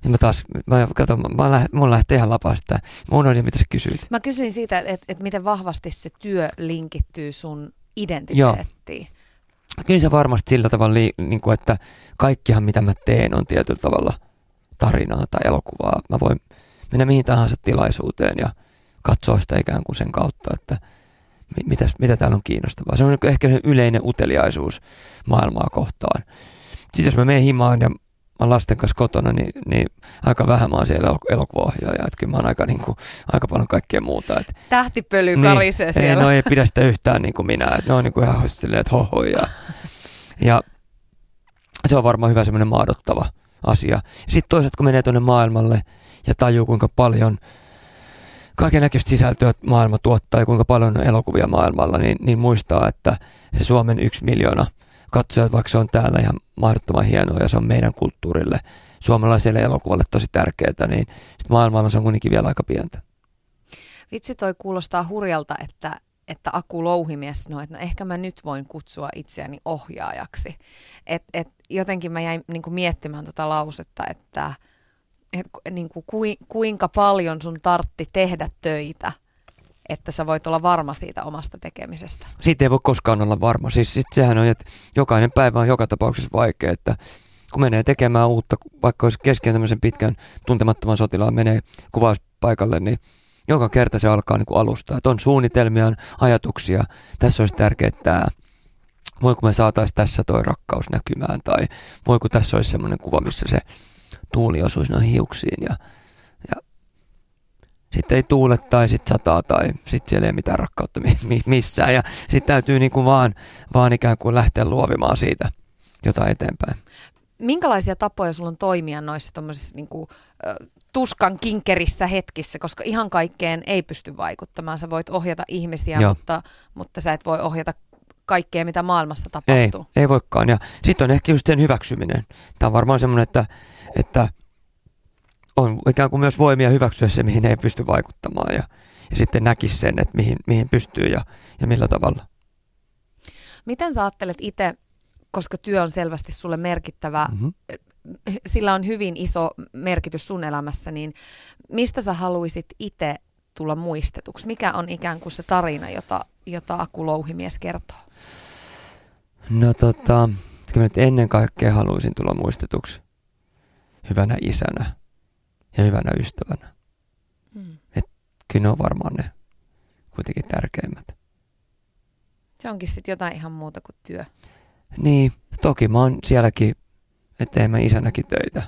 niin mä taas, mä katson, mä läht, mun lähtee ihan lapasta. Mä unohdin, mitä sä kysyit. Mä kysyin siitä, että, että miten vahvasti se työ linkittyy sun identiteettiin. Joo kyllä se varmasti sillä tavalla, niin kuin, että kaikkihan mitä mä teen on tietyllä tavalla tarinaa tai elokuvaa. Mä voin mennä mihin tahansa tilaisuuteen ja katsoa sitä ikään kuin sen kautta, että mitä, mitä täällä on kiinnostavaa. Se on ehkä yleinen uteliaisuus maailmaa kohtaan. Sitten jos mä menen himaan ja mä lasten kanssa kotona, niin, niin aika vähän mä oon siellä elokuvaohjaaja. Että kyllä mä oon aika, niin kuin, aika paljon kaikkea muuta. Että, Tähtipöly niin, karisee siellä. Ei, no ei pidä sitä yhtään niin kuin minä. Että ne on niin kuin ihan silleen, että hoho. Ja, ja se on varmaan hyvä semmoinen maadottava asia. Sitten toisaalta kun menee tuonne maailmalle ja tajuu kuinka paljon kaiken näköistä sisältöä maailma tuottaa ja kuinka paljon on elokuvia maailmalla, niin, niin muistaa, että se Suomen yksi miljoona – katsojat, vaikka se on täällä ihan mahdottoman hienoa ja se on meidän kulttuurille, suomalaiselle elokuvalle tosi tärkeää, niin sitten maailmalla se on kuitenkin vielä aika pientä. Vitsi toi kuulostaa hurjalta, että, että Aku Louhimies sanoi, että no ehkä mä nyt voin kutsua itseäni ohjaajaksi. Et, et jotenkin mä jäin niin kuin miettimään tota lausetta, että et, niin kuin, kuinka paljon sun tartti tehdä töitä – että sä voit olla varma siitä omasta tekemisestä. Siitä ei voi koskaan olla varma. Siis sit sehän on, että jokainen päivä on joka tapauksessa vaikea, että kun menee tekemään uutta, vaikka olisi kesken tämmöisen pitkän tuntemattoman sotilaan, menee kuvauspaikalle, niin joka kerta se alkaa niin kuin alusta. Että on suunnitelmia, on ajatuksia. Tässä olisi tärkeää tämä. Voiko me saataisiin tässä toi rakkaus näkymään? Tai voiko tässä olisi semmoinen kuva, missä se tuuli osuisi noihin hiuksiin? Ja sitten ei tuule tai sitten sataa tai sitten siellä ei ole mitään rakkautta missään. Ja sitten täytyy niinku vaan, vaan ikään kuin lähteä luovimaan siitä jotain eteenpäin. Minkälaisia tapoja sulla on toimia noissa niinku, tuskan kinkerissä hetkissä, koska ihan kaikkeen ei pysty vaikuttamaan. Sä voit ohjata ihmisiä, mutta, mutta sä et voi ohjata kaikkea, mitä maailmassa tapahtuu. Ei, ei voikaan. Ja sitten on ehkä just sen hyväksyminen. Tämä on varmaan semmoinen, että, että on ikään kuin myös voimia hyväksyä se, mihin ei pysty vaikuttamaan ja, ja sitten näkisi sen, että mihin, mihin pystyy ja, ja millä tavalla. Miten sä ajattelet itse, koska työ on selvästi sulle merkittävä, mm-hmm. sillä on hyvin iso merkitys sun elämässä, niin mistä sä haluaisit itse tulla muistetuksi? Mikä on ikään kuin se tarina, jota, jota Aku Louhimies kertoo? No tota, kyllä nyt ennen kaikkea haluaisin tulla muistetuksi hyvänä isänä ja hyvänä ystävänä. Hmm. Et kyllä ne on varmaan ne kuitenkin tärkeimmät. Se onkin sitten jotain ihan muuta kuin työ. Niin, toki mä oon sielläkin, että mä isänäkin töitä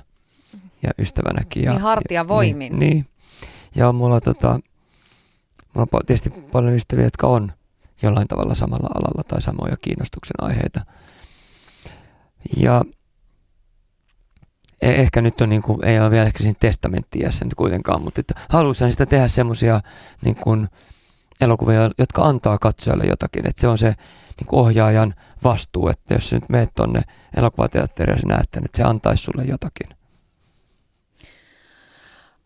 ja ystävänäkin. Ja, niin hartia voimin. Niin, niin. ja mulla, tota, mulla on tietysti paljon ystäviä, jotka on jollain tavalla samalla alalla tai samoja kiinnostuksen aiheita. Ja ehkä nyt on, niin kuin, ei ole vielä ehkä siinä testamenttiässä nyt kuitenkaan, mutta että haluaisin sitä tehdä semmoisia niin kuin, elokuvia, jotka antaa katsojalle jotakin. Että se on se niin kuin ohjaajan vastuu, että jos sä nyt meet tuonne elokuvateatteriin ja näet että se antaisi sulle jotakin.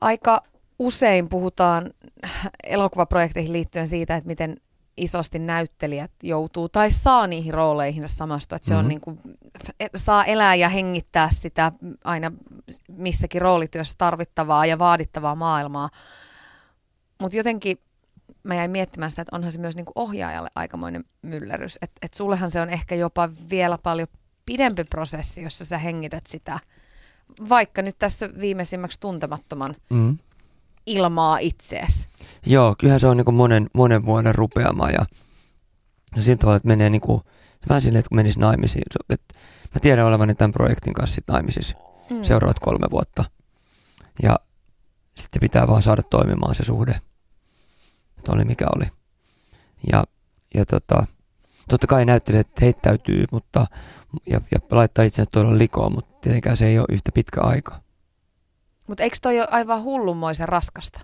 Aika usein puhutaan elokuvaprojekteihin liittyen siitä, että miten isosti näyttelijät joutuu tai saa niihin rooleihin samastua, että se mm-hmm. on niin kuin, e, saa elää ja hengittää sitä aina missäkin roolityössä tarvittavaa ja vaadittavaa maailmaa. Mutta jotenkin mä jäin miettimään sitä, että onhan se myös niin kuin ohjaajalle aikamoinen myllerys. Että et sullehan se on ehkä jopa vielä paljon pidempi prosessi, jossa sä hengität sitä, vaikka nyt tässä viimeisimmäksi tuntemattoman mm ilmaa itseesi. Joo, kyllähän se on niin kuin monen, monen vuoden rupeama ja, ja sillä tavalla, että menee niin kuin, vähän silleen, että kun menisi naimisiin. Että mä tiedän olevani tämän projektin kanssa sit naimisissa mm. seuraavat kolme vuotta. Ja sitten pitää vaan saada toimimaan se suhde. Että oli mikä oli. Ja, ja tota, totta kai näyttelijät heittäytyy mutta, ja, ja laittaa itsensä todella likoon, mutta tietenkään se ei ole yhtä pitkä aika. Mutta eikö toi ole aivan hullunmoisen raskasta?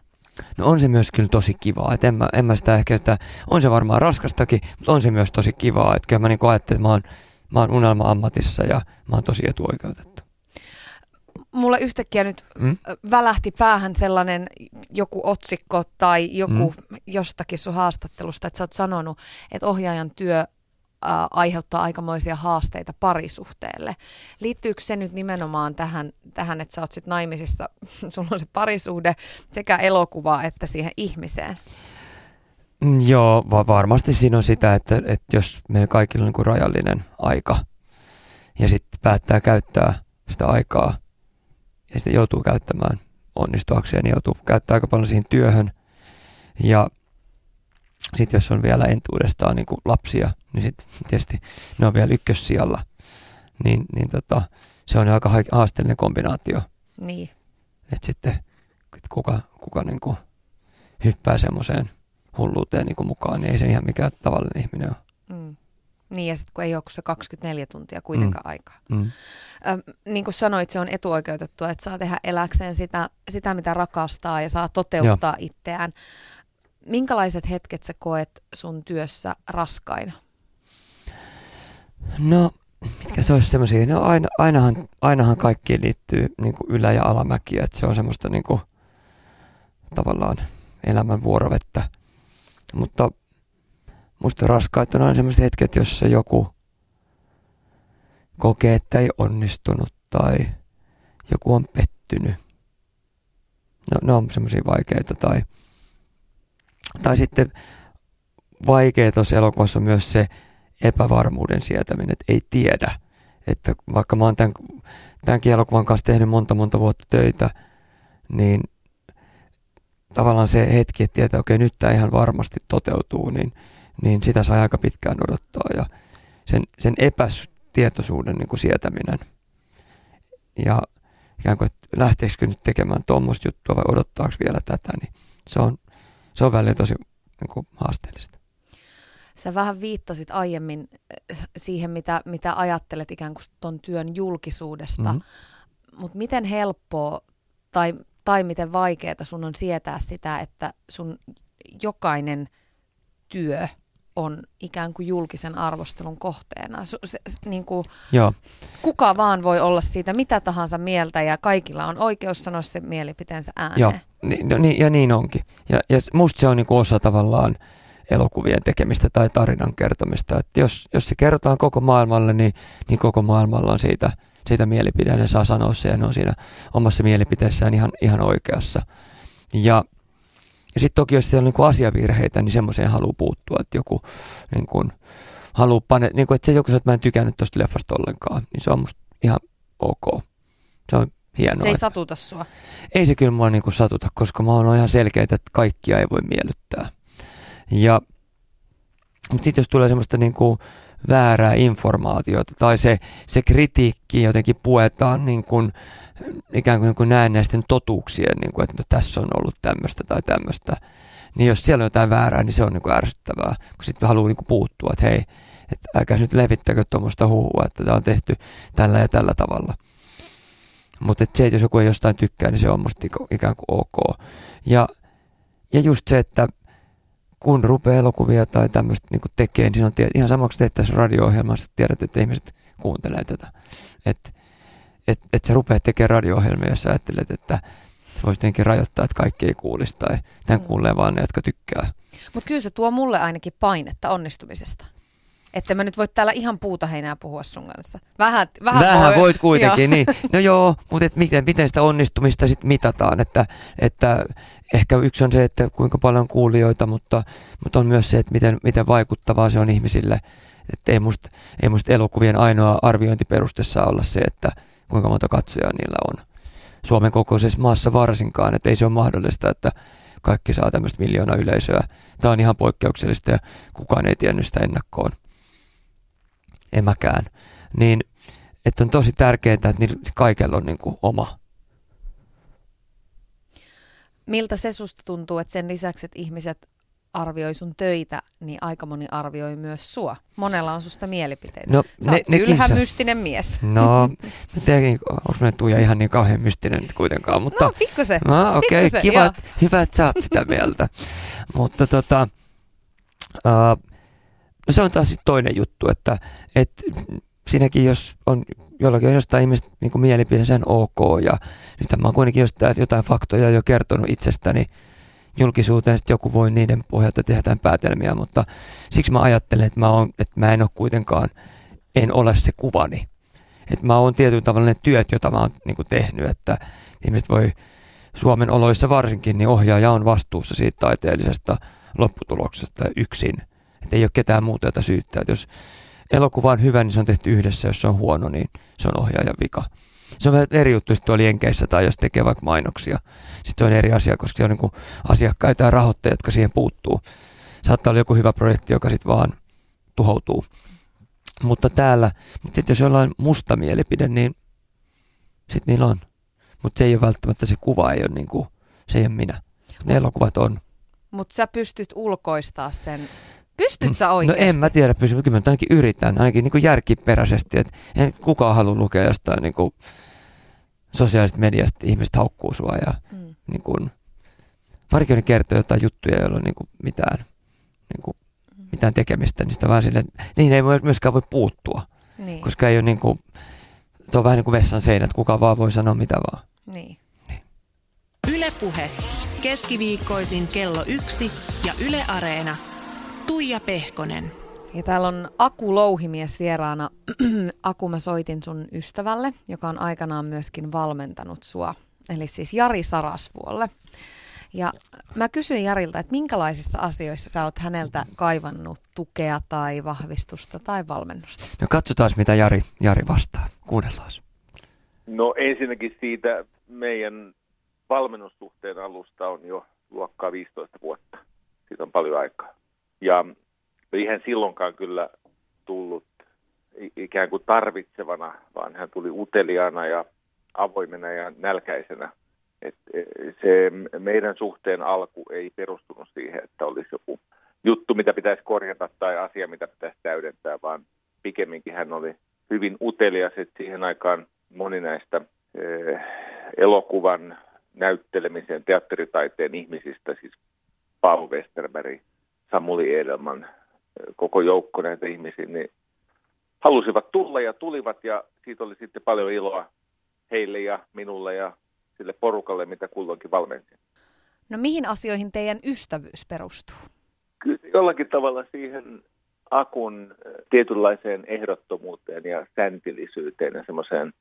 No on se myös kyllä tosi kivaa. Et en, mä, en mä sitä ehkä sitä, on se varmaan raskastakin, mutta on se myös tosi kivaa. Että kyllä mä niin ajattelin, että mä oon, mä oon unelma-ammatissa ja mä oon tosi etuoikeutettu. Mulle yhtäkkiä nyt mm? välähti päähän sellainen joku otsikko tai joku mm. jostakin sun haastattelusta, että sä oot sanonut, että ohjaajan työ aiheuttaa aikamoisia haasteita parisuhteelle. Liittyykö se nyt nimenomaan tähän, tähän että sä oot sit naimisissa, [LAUGHS] sulla on se parisuhde sekä elokuva että siihen ihmiseen? Mm, joo, va- varmasti siinä on sitä, että, että jos meillä kaikilla on niin rajallinen aika ja sitten päättää käyttää sitä aikaa ja sitten joutuu käyttämään onnistuakseen, niin joutuu käyttämään aika paljon siihen työhön ja sitten jos on vielä entuudestaan niin kuin lapsia, niin sitten tietysti ne on vielä ykkössijalla. Niin, niin tota, se on aika haasteellinen kombinaatio. Niin. Että sitten että kuka, kuka niin kuin hyppää semmoiseen hulluuteen niin kuin mukaan, niin ei se ihan mikään tavallinen ihminen ole. Mm. Niin ja sitten kun ei ole se 24 tuntia kuitenkaan mm. aikaa. Mm. Ö, niin kuin sanoit, se on etuoikeutettua, että saa tehdä eläkseen sitä, sitä mitä rakastaa ja saa toteuttaa Joo. itseään. Minkälaiset hetket sä koet sun työssä raskaina? No, mitkä se olisi semmoisia? No aina, ainahan, ainahan kaikkiin liittyy niin kuin ylä- ja alamäkiä, että se on semmoista niin kuin, tavallaan elämän vuorovettä. Mutta musta raskaita on aina semmoiset hetket, jossa joku kokee, että ei onnistunut tai joku on pettynyt. No, ne on semmoisia vaikeita tai tai sitten vaikea tuossa elokuvassa on myös se epävarmuuden sietäminen, että ei tiedä. Että vaikka mä oon tämän, tämänkin elokuvan kanssa tehnyt monta monta vuotta töitä, niin tavallaan se hetki, että tietää, okei nyt tämä ihan varmasti toteutuu, niin, niin sitä saa aika pitkään odottaa. Ja sen, sen epätietoisuuden niin kuin sietäminen ja ikään kuin, että lähteekö nyt tekemään tuommoista juttua vai odottaako vielä tätä, niin se on, se on välillä tosi niin kuin, haasteellista. Sä vähän viittasit aiemmin eh, siihen, mitä, mitä ajattelet ikään kuin ton työn julkisuudesta, mm-hmm. mutta miten helppoa tai, tai miten vaikeaa sun on sietää sitä, että sun jokainen työ on ikään kuin julkisen arvostelun kohteena. Se, se, niin kuin, Joo. Kuka vaan voi olla siitä mitä tahansa mieltä ja kaikilla on oikeus sanoa se mielipiteensä ääneen. Joo, Ni, no, niin, ja niin onkin. Ja, ja musta se on niin kuin osa tavallaan elokuvien tekemistä tai tarinan kertomista. Että jos, jos se kerrotaan koko maailmalle, niin, niin koko maailmalla on siitä, siitä mielipide, ne saa sanoa se ja ne on siinä omassa mielipiteessään ihan, ihan oikeassa. Ja ja sitten toki, jos siellä on niin asiavirheitä, niin semmoiseen haluaa puuttua, että joku niin kuin, haluaa pane, niin kuin, että se joku sanoo, että mä en tykännyt tuosta leffasta ollenkaan, niin se on musta ihan ok. Se on hienoa. Se ei että, satuta sua. Ei se kyllä mua niin kuin satuta, koska mä oon ihan selkeä, että kaikkia ei voi miellyttää. Ja, mutta sitten jos tulee semmoista niin kuin väärää informaatiota tai se, se kritiikki jotenkin puetaan niin kuin, ikään kuin, kuin näennäisten totuuksien, niin kuin, että no, tässä on ollut tämmöistä tai tämmöistä, niin jos siellä on jotain väärää, niin se on niin kuin ärsyttävää, kun sitten haluaa niin kuin puuttua, että hei, että älkää nyt levittäkö tuommoista huhua, että tämä on tehty tällä ja tällä tavalla. Mutta se, että jos joku ei jostain tykkää, niin se on musta ikään kuin ok. Ja, ja just se, että kun rupeaa elokuvia tai tämmöistä niin tekee, niin on tiedä, ihan samaksi tehtäisiin radio-ohjelmassa, tiedät, että ihmiset kuuntelee tätä. Että et, et sä rupeat tekemään radio-ohjelmia, jos sä ajattelet, että se voisi jotenkin rajoittaa, että kaikki ei kuulisi tai tämän mm. kuulee vaan ne, jotka tykkää. Mutta kyllä se tuo mulle ainakin painetta onnistumisesta. Että mä nyt voit täällä ihan puuta heinää puhua sun kanssa. Vähän, vähän, vähän voi. voit kuitenkin, niin. No joo, mutta et miten, miten sitä onnistumista sitten mitataan? Että, että ehkä yksi on se, että kuinka paljon on kuulijoita, mutta, mutta on myös se, että miten, miten vaikuttavaa se on ihmisille. Että ei musta, ei musta elokuvien ainoa arviointiperuste saa olla se, että kuinka monta katsojaa niillä on. Suomen kokoisessa maassa varsinkaan, että ei se ole mahdollista, että kaikki saa tämmöistä miljoona yleisöä. Tämä on ihan poikkeuksellista ja kukaan ei tiennyt sitä ennakkoon en mäkään. Niin, että on tosi tärkeää, että kaikella on niin kuin oma. Miltä se susta tuntuu, että sen lisäksi, että ihmiset arvioi sun töitä, niin aika moni arvioi myös sua. Monella on susta mielipiteitä. No, Sä ne, oot ylhä sä- mystinen mies. No, mä tiedän, onko mä Tuija ihan niin kauhean mystinen nyt kuitenkaan, mutta... No, pikkusen. No, okei, pikkusen, kiva, joo. että- hyvä, että sä oot sitä mieltä. [LAUGHS] mutta tota, uh, se on taas sit toinen juttu, että et, siinäkin jos on jollakin on jostain ihmistä niin mielipide, sen ok. Ja nyt mä oon kuitenkin jostain, jotain faktoja jo kertonut itsestäni julkisuuteen, sitten joku voi niiden pohjalta tehdä jotain päätelmiä, mutta siksi mä ajattelen, että mä, oon, että mä en ole kuitenkaan, en ole se kuvani. Että mä oon tietyllä tavalla ne työt, joita mä oon niin tehnyt, että ihmiset voi Suomen oloissa varsinkin, niin ohjaaja on vastuussa siitä taiteellisesta lopputuloksesta yksin. Että ei ole ketään muuta, jota syyttää. Et jos elokuva on hyvä, niin se on tehty yhdessä. Jos se on huono, niin se on ohjaajan vika. Se on vähän eri juttu, jos tuolla Jenkeissä tai jos tekee vaikka mainoksia. Sitten se on eri asia, koska se on niin asiakkaita ja rahoittajia, jotka siihen puuttuu. Saattaa olla joku hyvä projekti, joka sitten vaan tuhoutuu. Mutta täällä, mutta sitten jos jollain musta mielipide, niin sitten niillä on. Mutta se ei ole välttämättä se kuva, ei ole niin kuin, se ei ole minä. Ne elokuvat on. Mutta sä pystyt ulkoistaa sen. Pystyt sä No oikeasti? en mä tiedä, pysy, kyllä mä ainakin yritän, ainakin niin kuin järkiperäisesti, että en kukaan halua lukea jostain niin kuin sosiaalisesta mediasta, ihmiset haukkuu sua ja Mm. niin kuin, varsinkin ne kertoo jotain juttuja, joilla on niin kuin mitään, niin kuin, mitään tekemistä, niin sitä vaan sille, niin ei voi- myöskään voi puuttua, Niin, koska ei ole niin kuin, se on vähän niin kuin vessan seinät, kuka vaan voi sanoa mitä vaan. niin. Ylepuhe keskiviikkoisin kello yksi ja Yle Areena. Tuija Pehkonen. Ja täällä on Aku Louhimies vieraana. [CLEARS THROAT] Aku, mä soitin sun ystävälle, joka on aikanaan myöskin valmentanut sua. Eli siis Jari Sarasvuolle. Ja mä kysyin Jarilta, että minkälaisissa asioissa sä oot häneltä kaivannut tukea tai vahvistusta tai valmennusta? No katsotaan, mitä Jari, Jari vastaa. Kuunnellaan. No ensinnäkin siitä meidän valmennussuhteen alusta on jo luokkaa 15 vuotta. Siitä on paljon aikaa. Ja eihän silloinkaan kyllä tullut ikään kuin tarvitsevana, vaan hän tuli uteliaana ja avoimena ja nälkäisenä. Et e, se meidän suhteen alku ei perustunut siihen, että olisi joku juttu, mitä pitäisi korjata tai asia, mitä pitäisi täydentää, vaan pikemminkin hän oli hyvin utelias, että siihen aikaan moni näistä eh, elokuvan näyttelemisen, teatteritaiteen ihmisistä, siis Paavo Westerberg, Samuli Edelman, koko joukko näitä ihmisiä, niin halusivat tulla ja tulivat ja siitä oli sitten paljon iloa heille ja minulle ja sille porukalle, mitä kulloinkin valmensin. No mihin asioihin teidän ystävyys perustuu? Kyllä jollakin tavalla siihen akun tietynlaiseen ehdottomuuteen ja säntillisyyteen ja semmoiseen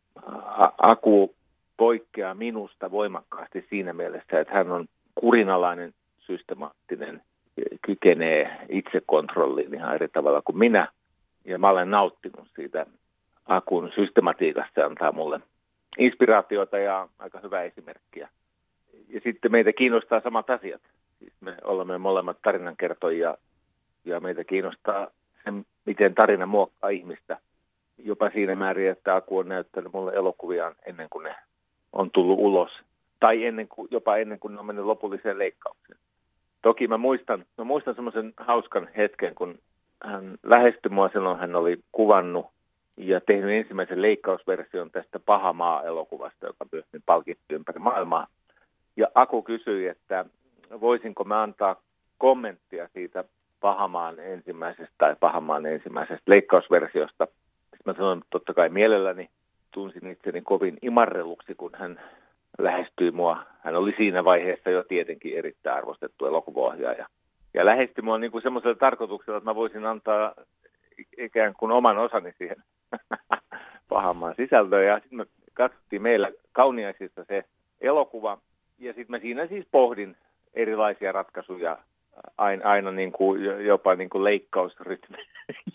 aku poikkeaa minusta voimakkaasti siinä mielessä, että hän on kurinalainen, systemaattinen, kykenee itsekontrolliin ihan eri tavalla kuin minä. Ja mä olen nauttinut siitä akun systematiikasta, se antaa mulle inspiraatiota ja aika hyvää esimerkkiä. Ja sitten meitä kiinnostaa samat asiat. Siis me olemme molemmat tarinankertojia ja meitä kiinnostaa se, miten tarina muokkaa ihmistä. Jopa siinä määrin, että Aku on näyttänyt mulle elokuviaan ennen kuin ne on tullut ulos. Tai ennen kuin, jopa ennen kuin ne on mennyt lopulliseen leikkaukseen. Toki mä muistan, mä muistan semmoisen hauskan hetken, kun hän lähestyi mua silloin, hän oli kuvannut ja tehnyt ensimmäisen leikkausversion tästä Pahamaa-elokuvasta, joka myös nyt palkittu ympäri maailmaa. Ja Aku kysyi, että voisinko mä antaa kommenttia siitä Pahamaan ensimmäisestä tai Pahamaan ensimmäisestä leikkausversiosta. Sitten mä sanoin, totta kai mielelläni tunsin itseni kovin imarreluksi, kun hän lähestyi mua. Hän oli siinä vaiheessa jo tietenkin erittäin arvostettu elokuvaohjaaja. Ja lähestyi mua niin semmoisella tarkoituksella, että mä voisin antaa ikään kuin oman osani siihen [LAUGHS] Pahamaan sisältöön. Ja sitten me katsottiin meillä kauniaisissa se elokuva. Ja sitten mä siinä siis pohdin erilaisia ratkaisuja aina, aina niin kuin, jopa niin kuin leikkausrytmi,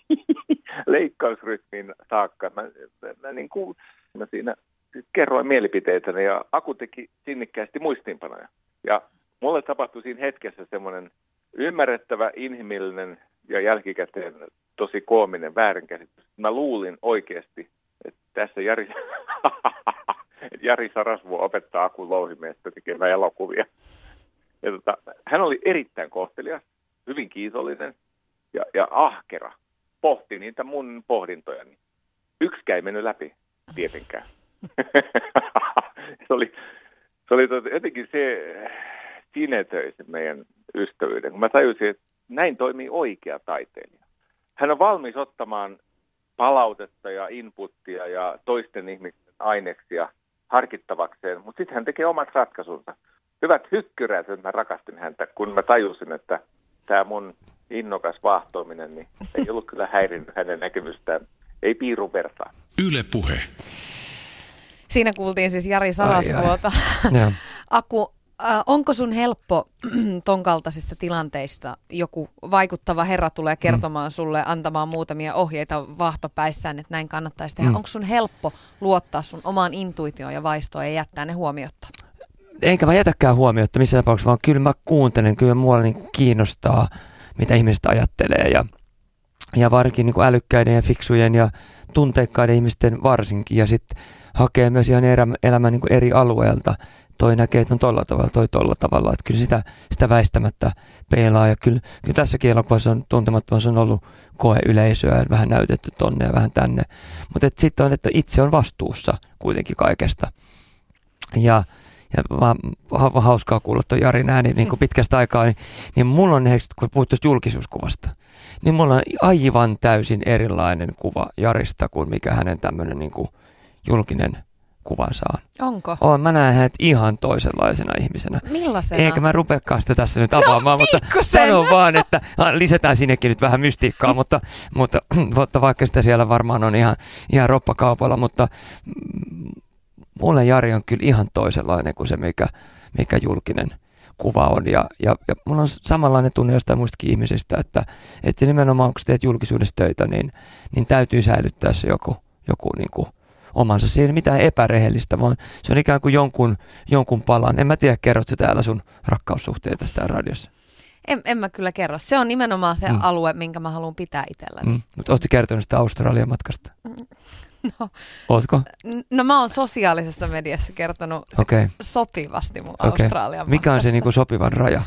[LAUGHS] leikkausrytmin saakka. Mä, mä, mä, niin kuin, mä siinä kerroin mielipiteitäni ja Aku teki sinnikkäästi muistiinpanoja. Ja mulle tapahtui siinä hetkessä semmoinen ymmärrettävä, inhimillinen ja jälkikäteen tosi koominen väärinkäsitys. Mä luulin oikeasti, että tässä Jari, [LAUGHS] Jari Sarasvuo opettaa Akun louhimiestä tekemään elokuvia. Ja tota, hän oli erittäin kohtelias hyvin kiitollinen ja, ja ahkera. Pohti niitä mun pohdintojani. Yksikään ei mennyt läpi tietenkään. [LAUGHS] se oli, se oli tota, jotenkin se sinetöi se meidän ystävyyden, kun mä tajusin, että näin toimii oikea taiteilija. Hän on valmis ottamaan palautetta ja inputtia ja toisten ihmisten aineksia harkittavakseen, mutta sitten hän tekee omat ratkaisunsa. Hyvät hykkyrät, että mä rakastin häntä, kun mä tajusin, että tämä mun innokas vahtoaminen niin ei ollut kyllä häirinnyt hänen näkemystään. Ei piirun vertaa. Yle puhe. Siinä kuultiin siis Jari Sarasvuota. [LAUGHS] Aku, äh, onko sun helppo [CLEARS THROAT] ton kaltaisissa tilanteissa joku vaikuttava herra tulee kertomaan mm. sulle, antamaan muutamia ohjeita vahtopäissään, että näin kannattaisi tehdä. Mm. Onko sun helppo luottaa sun omaan intuitioon ja vaistoon ja jättää ne huomiotta? Enkä mä jätäkään huomiota missä tapauksessa, vaan kyllä mä kuuntelen, kyllä mua niin kiinnostaa, mitä ihmiset ajattelee ja, ja varsinkin niin älykkäiden ja fiksujen ja tunteikkaiden ihmisten varsinkin ja sitten hakee myös ihan elämän niin eri alueelta toi näkee, että on tolla tavalla, toi tolla tavalla. Että kyllä sitä, sitä väistämättä peilaa. Ja kyllä, kyllä tässäkin elokuvassa on tuntemattomassa on ollut koe-yleisöä, vähän näytetty tonne ja vähän tänne. Mutta sitten on, että itse on vastuussa kuitenkin kaikesta. Ja, ja vaan ha, hauskaa kuulla tuon Jarin ääni niin kuin [LAUGHS] pitkästä aikaa, niin, niin mulla on, kun puhut tuosta julkisuuskuvasta, niin mulla on aivan täysin erilainen kuva Jarista kuin mikä hänen tämmöinen niin kuin julkinen kuvansa on. Onko? On, mä näen hänet ihan toisenlaisena ihmisenä. Millaisena? Eikä mä rupeakaan sitä tässä nyt avaamaan, no, mutta sanon vaan, että lisätään sinnekin nyt vähän mystiikkaa, mutta, mutta, [CLEARS THROAT] mutta vaikka sitä siellä varmaan on ihan, ihan roppakaupalla, mutta mulle Jari on kyllä ihan toisenlainen kuin se, mikä, mikä julkinen kuva on. Ja, ja, ja mulla on samanlainen tunne jostain muistakin ihmisistä, että, että se nimenomaan, kun teet julkisuudessa töitä, niin, niin täytyy säilyttää se joku, joku niin kuin omansa. Se ei ole mitään epärehellistä, vaan se on ikään kuin jonkun, jonkun palan. En mä tiedä, kerrot sä täällä sun rakkaussuhteita täällä radiossa? En, en mä kyllä kerro. Se on nimenomaan se mm. alue, minkä mä haluan pitää itselläni. Mm. Mutta ootko kertonut sitä Australian matkasta? [LAUGHS] No, Ootko? No mä oon sosiaalisessa mediassa kertonut okay. sopivasti mun okay. Australian Mikä on se niinku sopivan raja?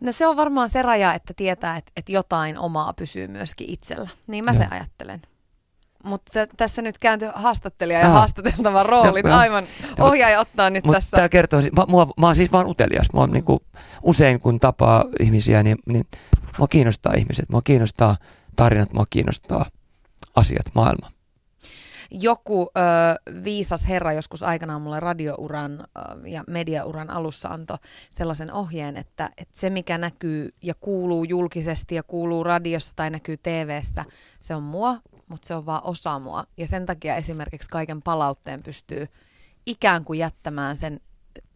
No se on varmaan se raja, että tietää, että, että jotain omaa pysyy myöskin itsellä. Niin mä no. se ajattelen. Mutta t- tässä nyt kääntyi haastattelija ja haastateltava roolit. No, Aivan ohjaaja ottaa nyt mut tässä. Tämä kertoo, mä, mua, mä oon siis vaan utelias. Mä oon niinku, usein kun tapaa ihmisiä, niin, niin mua kiinnostaa ihmiset. Mua kiinnostaa tarinat, mua kiinnostaa asiat, maailma. Joku ö, viisas herra joskus aikanaan mulle radiouran ö, ja mediauran alussa antoi sellaisen ohjeen, että, että se mikä näkyy ja kuuluu julkisesti ja kuuluu radiossa tai näkyy TVssä, se on mua mutta se on vaan osa mua. Ja sen takia esimerkiksi kaiken palautteen pystyy ikään kuin jättämään sen,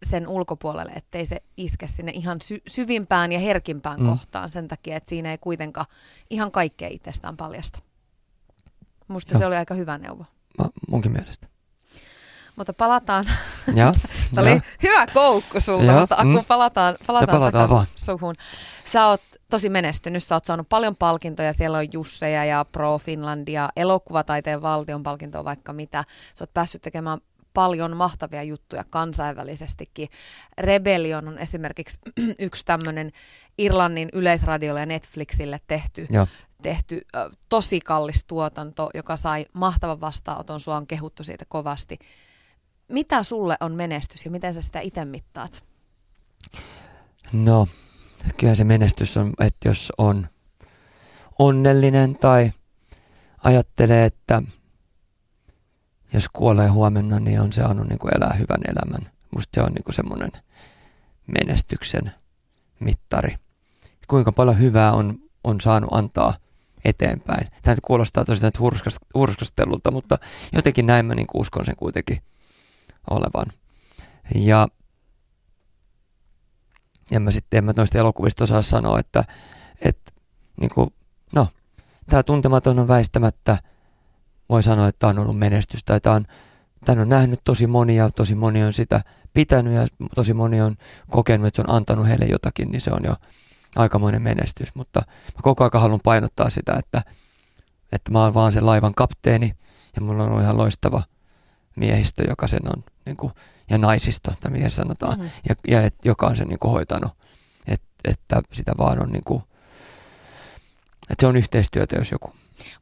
sen ulkopuolelle, ettei se iske sinne ihan sy- syvimpään ja herkimpään mm. kohtaan sen takia, että siinä ei kuitenkaan ihan kaikkea itsestään paljasta. Musta Joo. se oli aika hyvä neuvo. Mä, munkin mielestä. Mutta palataan. [LAUGHS] Tämä oli hyvä koukku sulta, ja, mutta mm. palataan, palataan, palataan vaan. suhun. Sä oot tosi menestynyt, sä oot saanut paljon palkintoja, siellä on Jusseja ja Pro Finlandia, elokuvataiteen valtion palkintoa vaikka mitä. Sä oot päässyt tekemään paljon mahtavia juttuja kansainvälisestikin. Rebellion on esimerkiksi [CLEARS THROAT] yksi tämmöinen Irlannin yleisradiolle ja Netflixille tehty, tehty tosi kallis tuotanto, joka sai mahtavan vastaanoton. Sua on kehuttu siitä kovasti. Mitä sulle on menestys ja miten sä sitä itse mittaat? No, kyllä se menestys on, että jos on onnellinen tai ajattelee, että jos kuolee huomenna, niin on saanut niin kuin elää hyvän elämän. Musta se on niin kuin semmoinen menestyksen mittari. Kuinka paljon hyvää on, on saanut antaa eteenpäin. Tämä kuulostaa tosiaan hurskastelulta, mutta jotenkin näin mä niin uskon sen kuitenkin olevan. Ja en mä sitten, en mä noista elokuvista osaa sanoa, että, että niin kuin, no, tämä tuntematon on väistämättä, voi sanoa, että tämä on ollut menestystä, tämä on, tämän on nähnyt tosi monia, tosi moni on sitä pitänyt ja tosi moni on kokenut, että se on antanut heille jotakin, niin se on jo aikamoinen menestys, mutta mä koko ajan haluan painottaa sitä, että, että mä oon vaan sen laivan kapteeni ja mulla on ollut ihan loistava miehistö, joka sen on niin kuin, ja naisista, tai miten sanotaan, mm-hmm. ja, ja et, joka on sen niin kuin, hoitanut Et, että sitä vaan on niin kuin, että se on yhteistyötä, jos joku.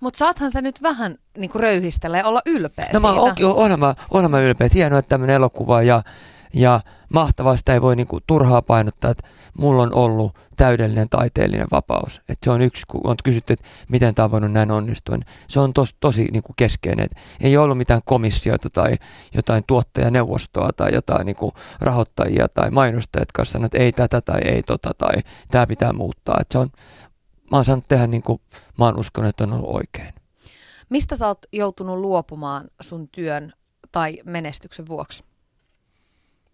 Mutta saathan sä nyt vähän niin kuin röyhistellä ja olla ylpeä No mä, siitä. on, onhan, mä, onhan mä ylpeä, hienoa, että tämmöinen elokuva ja, ja mahtavaa, sitä ei voi niinku turhaa painottaa, että mulla on ollut täydellinen taiteellinen vapaus. Et se on yksi, kun on kysytty, että miten tämä on voinut näin onnistua, niin se on tos, tosi niinku keskeinen. Et ei ollut mitään komissiota tai jotain tuottajaneuvostoa tai jotain niinku rahoittajia tai mainostajia, jotka sanovat, että ei tätä tai ei tota tai tämä pitää muuttaa. Et se on, mä oon saanut tehdä niin kuin mä oon uskonut, että on ollut oikein. Mistä sä oot joutunut luopumaan sun työn tai menestyksen vuoksi?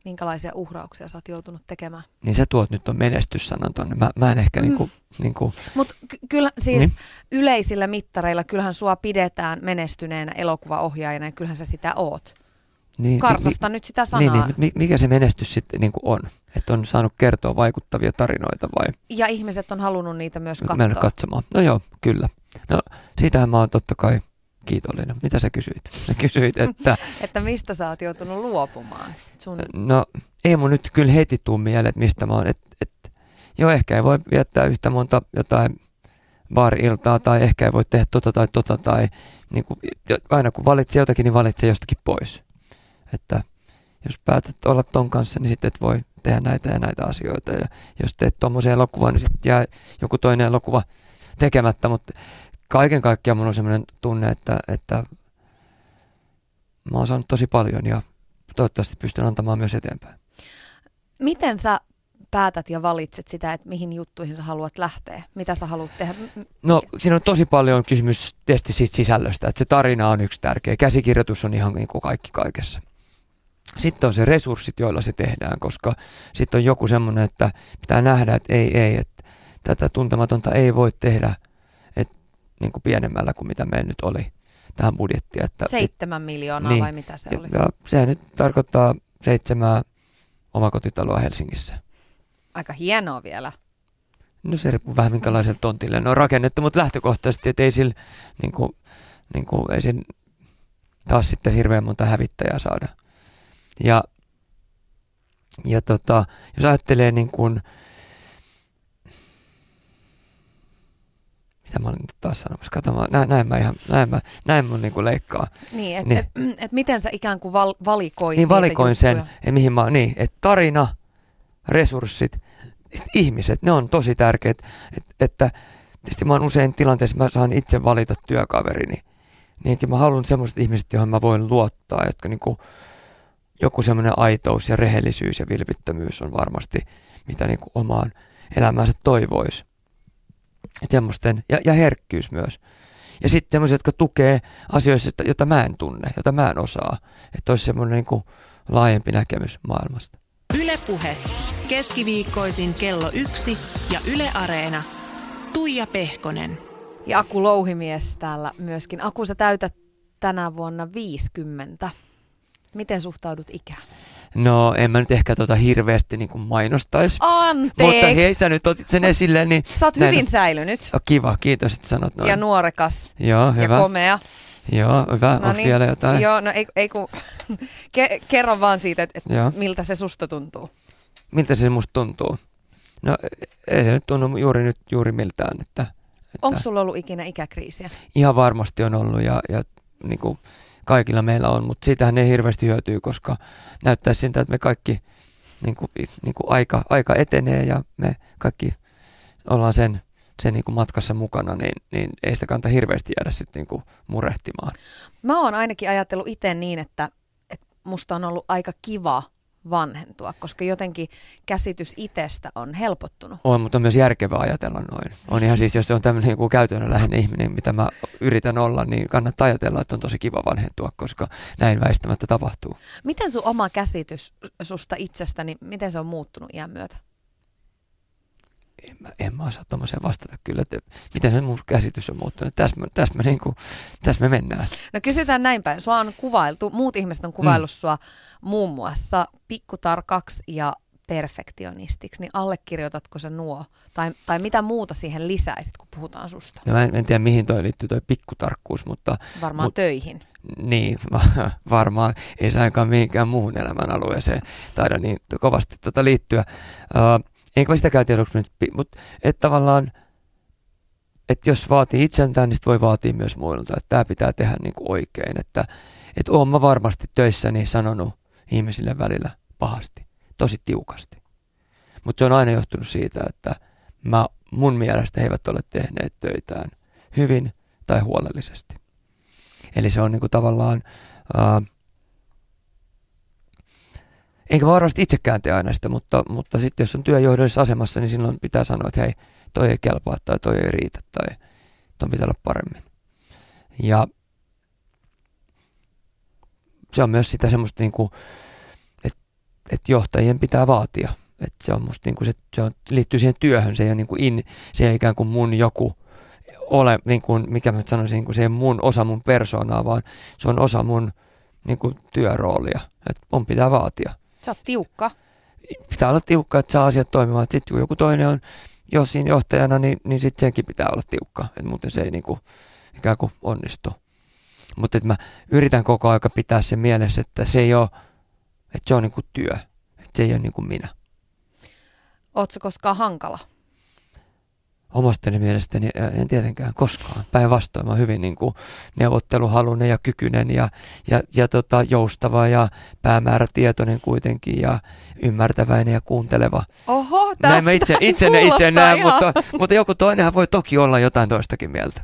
Minkälaisia uhrauksia sä oot joutunut tekemään? Niin sä tuot nyt on menestyssanan tonne. Mä, mä en ehkä mm. niinku, niinku... Mutta ky- kyllä siis niin? yleisillä mittareilla kyllähän sua pidetään menestyneenä elokuvaohjaajana ja kyllähän sä sitä oot. Niin, Karsasta mi, nyt sitä sanaa. Niin, niin, mikä se menestys sitten niin on? Että on saanut kertoa vaikuttavia tarinoita vai? Ja ihmiset on halunnut niitä myös katsoa. Mennä katsomaan. No joo, kyllä. No siitähän mä oon totta kai kiitollinen. Mitä sä kysyit? [LAUGHS] Sä kysyit, että... [LAUGHS] että mistä sä oot joutunut luopumaan? Sun... No ei mun nyt kyllä heti tuu mieleen, että mistä mä oon. Et, et, joo, ehkä ei voi viettää yhtä monta jotain baari-iltaa tai ehkä ei voi tehdä tota tai tota tai niin kuin, aina kun valitsee jotakin, niin valitsee jostakin pois. Että jos päätät olla ton kanssa, niin sitten et voi tehdä näitä ja näitä asioita. Ja jos teet tuommoisen elokuvan, niin sitten jää joku toinen elokuva tekemättä, mutta kaiken kaikkiaan minulla on sellainen tunne, että, että mä oon saanut tosi paljon ja toivottavasti pystyn antamaan myös eteenpäin. Miten sä päätät ja valitset sitä, että mihin juttuihin sä haluat lähteä? Mitä sä haluat tehdä? No siinä on tosi paljon kysymys testi siitä sisällöstä, että se tarina on yksi tärkeä. Käsikirjoitus on ihan niin kuin kaikki kaikessa. Sitten on se resurssit, joilla se tehdään, koska sitten on joku semmoinen, että pitää nähdä, että ei, ei, että tätä tuntematonta ei voi tehdä niin kuin pienemmällä kuin mitä meillä nyt oli tähän budjettiin. Että, Seitsemän miljoonaa niin, vai mitä se oli? Ja sehän nyt tarkoittaa seitsemää omakotitaloa Helsingissä. Aika hienoa vielä. No se riippuu vähän minkälaiselle tontille ne on rakennettu, mutta lähtökohtaisesti, että ei sillä, niin kuin, niin kuin, ei siinä taas sitten hirveän monta hävittäjää saada. Ja, ja tota, jos ajattelee niin kuin, mitä mä olin taas sanomassa, kato mä, näin, näin mä ihan, näin mä, näin mun niin kuin leikkaa. Niin, että niin. et, et, miten sä ikään kuin val, valikoit Niin valikoin sen, ja mihin mä, niin, että tarina, resurssit, ihmiset, ne on tosi tärkeät, että, että tietysti mä oon usein tilanteessa, mä saan itse valita työkaverini, niinkin mä haluan semmoiset ihmiset, joihin mä voin luottaa, jotka niin kuin, joku semmoinen aitous ja rehellisyys ja vilpittömyys on varmasti, mitä niin kuin omaan elämäänsä toivoisi. Semmoisten, ja, ja herkkyys myös. Ja sitten semmoiset, jotka tukee asioissa, joita mä en tunne, joita mä en osaa. Että olisi semmoinen niin kuin laajempi näkemys maailmasta. Ylepuhe keskiviikkoisin kello yksi ja Yle Areena. Tuija Pehkonen. Ja Aku Louhimies täällä myöskin. Aku, sä täytät tänä vuonna 50. Miten suhtaudut ikään? No en mä nyt ehkä tota hirveästi niin kuin mainostaisi. Anteeksi. Mutta hei, sä nyt otit sen esille. Niin sä oot näin, hyvin säilynyt. Oh, kiva, kiitos, että sanot noin. Ja nuorekas. Joo, hyvä. Ja komea. Joo, hyvä. No niin. vielä jotain? Joo, no ei, ei kun, [LAUGHS] ke, kerro vaan siitä, että et miltä se susta tuntuu. Miltä se musta tuntuu? No ei se nyt tunnu juuri nyt juuri miltään. Että, että Onko sulla ollut ikinä ikäkriisiä? Ihan varmasti on ollut ja, ja niin kuin, kaikilla meillä on, mutta siitähän ei hirveästi hyötyy, koska näyttää siltä, että me kaikki niin kuin, niin kuin aika, aika etenee ja me kaikki ollaan sen, sen niin kuin matkassa mukana, niin, niin ei sitä kannata hirveästi jäädä sitten niin kuin murehtimaan. Mä oon ainakin ajatellut itse niin, että, että musta on ollut aika kiva vanhentua, koska jotenkin käsitys itsestä on helpottunut. On, mutta on myös järkevää ajatella noin. On ihan siis, jos se on tämmöinen niin käytännönläheinen ihminen, mitä mä yritän olla, niin kannattaa ajatella, että on tosi kiva vanhentua, koska näin väistämättä tapahtuu. Miten sun oma käsitys susta itsestäni, miten se on muuttunut iän myötä? En mä, en mä osaa tuommoiseen vastata kyllä, että miten se mun käsitys on muuttunut. Tässä, tässä, me, niin kuin, tässä me mennään. No kysytään näin päin. Sua on kuvailtu, muut ihmiset on kuvaillut mm. sua muun muassa pikkutarkaksi ja perfektionistiksi, niin allekirjoitatko sä nuo? Tai, tai mitä muuta siihen lisäisit, kun puhutaan susta? No mä en, en tiedä, mihin toi liittyy toi pikkutarkkuus, mutta... Varmaan mut, töihin. Niin, [LAUGHS] varmaan. Ei se ainakaan mihinkään muuhun elämän alueeseen taida niin kovasti tota liittyä. Uh, enkä mä sitäkään tiedä, onko nyt, mutta että tavallaan, että jos vaatii itseltään, niin voi vaatia myös muilta, että tämä pitää tehdä niin kuin oikein, että että oon mä varmasti töissäni sanonut ihmisille välillä pahasti, tosi tiukasti. Mutta se on aina johtunut siitä, että mä, mun mielestä he eivät ole tehneet töitään hyvin tai huolellisesti. Eli se on niinku tavallaan, ää, enkä mä varmasti itsekään tee aina sitä, mutta, mutta sitten jos on työjohdollisessa asemassa, niin silloin pitää sanoa, että hei, toi ei kelpaa tai toi ei riitä tai toi pitää olla paremmin. Ja se on myös sitä semmoista, niin kuin, että, että johtajien pitää vaatia. Että se on musta niin kuin se, se on, liittyy siihen työhön, se ei ole, niin kuin in, se ei ikään kuin mun joku ole, niin kuin, mikä mä sanoisin, niin kuin se ei mun osa mun persoonaa, vaan se on osa mun niin kuin työroolia. Että mun pitää vaatia. Sä oot tiukka. Pitää olla tiukka, että saa asiat toimimaan. Sitten kun joku toinen on jos siinä johtajana, niin, niin sitten senkin pitää olla tiukka. Että muuten se ei niin kuin, ikään kuin onnistu. Mutta mä yritän koko aika pitää sen mielessä, että se ei ole, että se on niin kuin työ, että se ei ole niin kuin minä. Oletko koskaan hankala? Omastani mielestäni en tietenkään koskaan. Päinvastoin mä hyvin niin kuin neuvotteluhalunen ja kykynen ja, ja, ja tota, joustava ja päämäärätietoinen kuitenkin ja ymmärtäväinen ja kuunteleva. Oho, tää, Näin mä itse, [LAUGHS] itse, itse näen, mutta, mutta joku toinenhan voi toki olla jotain toistakin mieltä.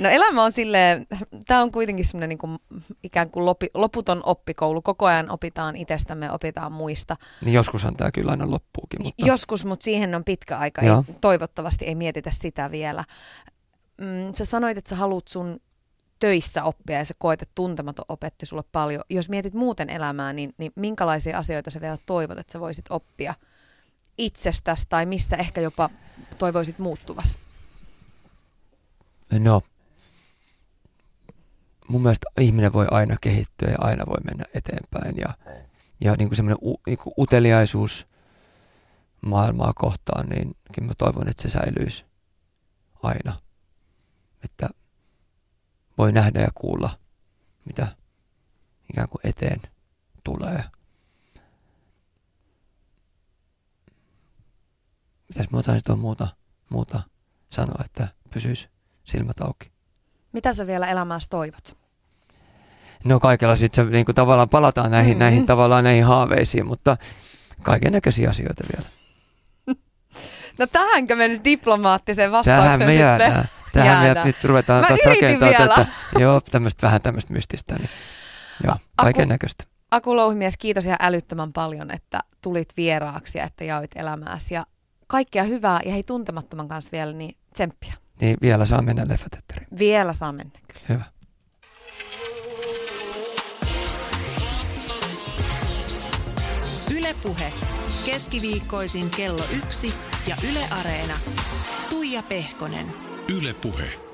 No elämä on silleen, tämä on kuitenkin semmoinen niin kuin, ikään kuin lopi, loputon oppikoulu. Koko ajan opitaan itsestämme, opitaan muista. Niin joskushan tämä kyllä aina loppuukin. Mutta... Joskus, mutta siihen on pitkä aika. Ei, toivottavasti ei mietitä sitä vielä. Mm, sä sanoit, että sä haluat sun töissä oppia ja sä koet, että tuntematon opetti sulle paljon. Jos mietit muuten elämää, niin, niin minkälaisia asioita sä vielä toivot, että sä voisit oppia itsestäsi tai missä ehkä jopa toivoisit muuttuvas? No, mun mielestä ihminen voi aina kehittyä ja aina voi mennä eteenpäin. Ja, ja niin kuin semmoinen u, niin kuin uteliaisuus maailmaa kohtaan, niin mä toivon, että se säilyisi aina. Että voi nähdä ja kuulla, mitä ikään kuin eteen tulee. Mitäs mä otan sitten muuta, muuta sanoa, että pysyisi silmät auki. Mitä sä vielä elämässä toivot? No kaikella sitten niin kuin tavallaan palataan näihin, mm-hmm. näihin tavallaan näihin haaveisiin, mutta kaiken näköisiä asioita vielä. [LAUGHS] No tähänkö me nyt diplomaattiseen vastaukseen Tähän me jäädään. Tähän jäädään. me nyt ruvetaan Mä taas rakentaa vielä. tätä. [LAUGHS] Joo, tämmöistä vähän tämmöistä mystistä. Niin. Joo, kaiken näköistä. Aku Louhimies, kiitos ihan älyttömän paljon, että tulit vieraaksi ja että jaoit elämääsi. Ja kaikkea hyvää ja hei tuntemattoman kanssa vielä, niin tsemppiä. Niin vielä saa mennä leffateatteriin. Vielä saa mennä kyllä. Hyvä. Ylepuhe keskiviikkoisin kello yksi ja Yle Areena. Tuija Pehkonen. Ylepuhe.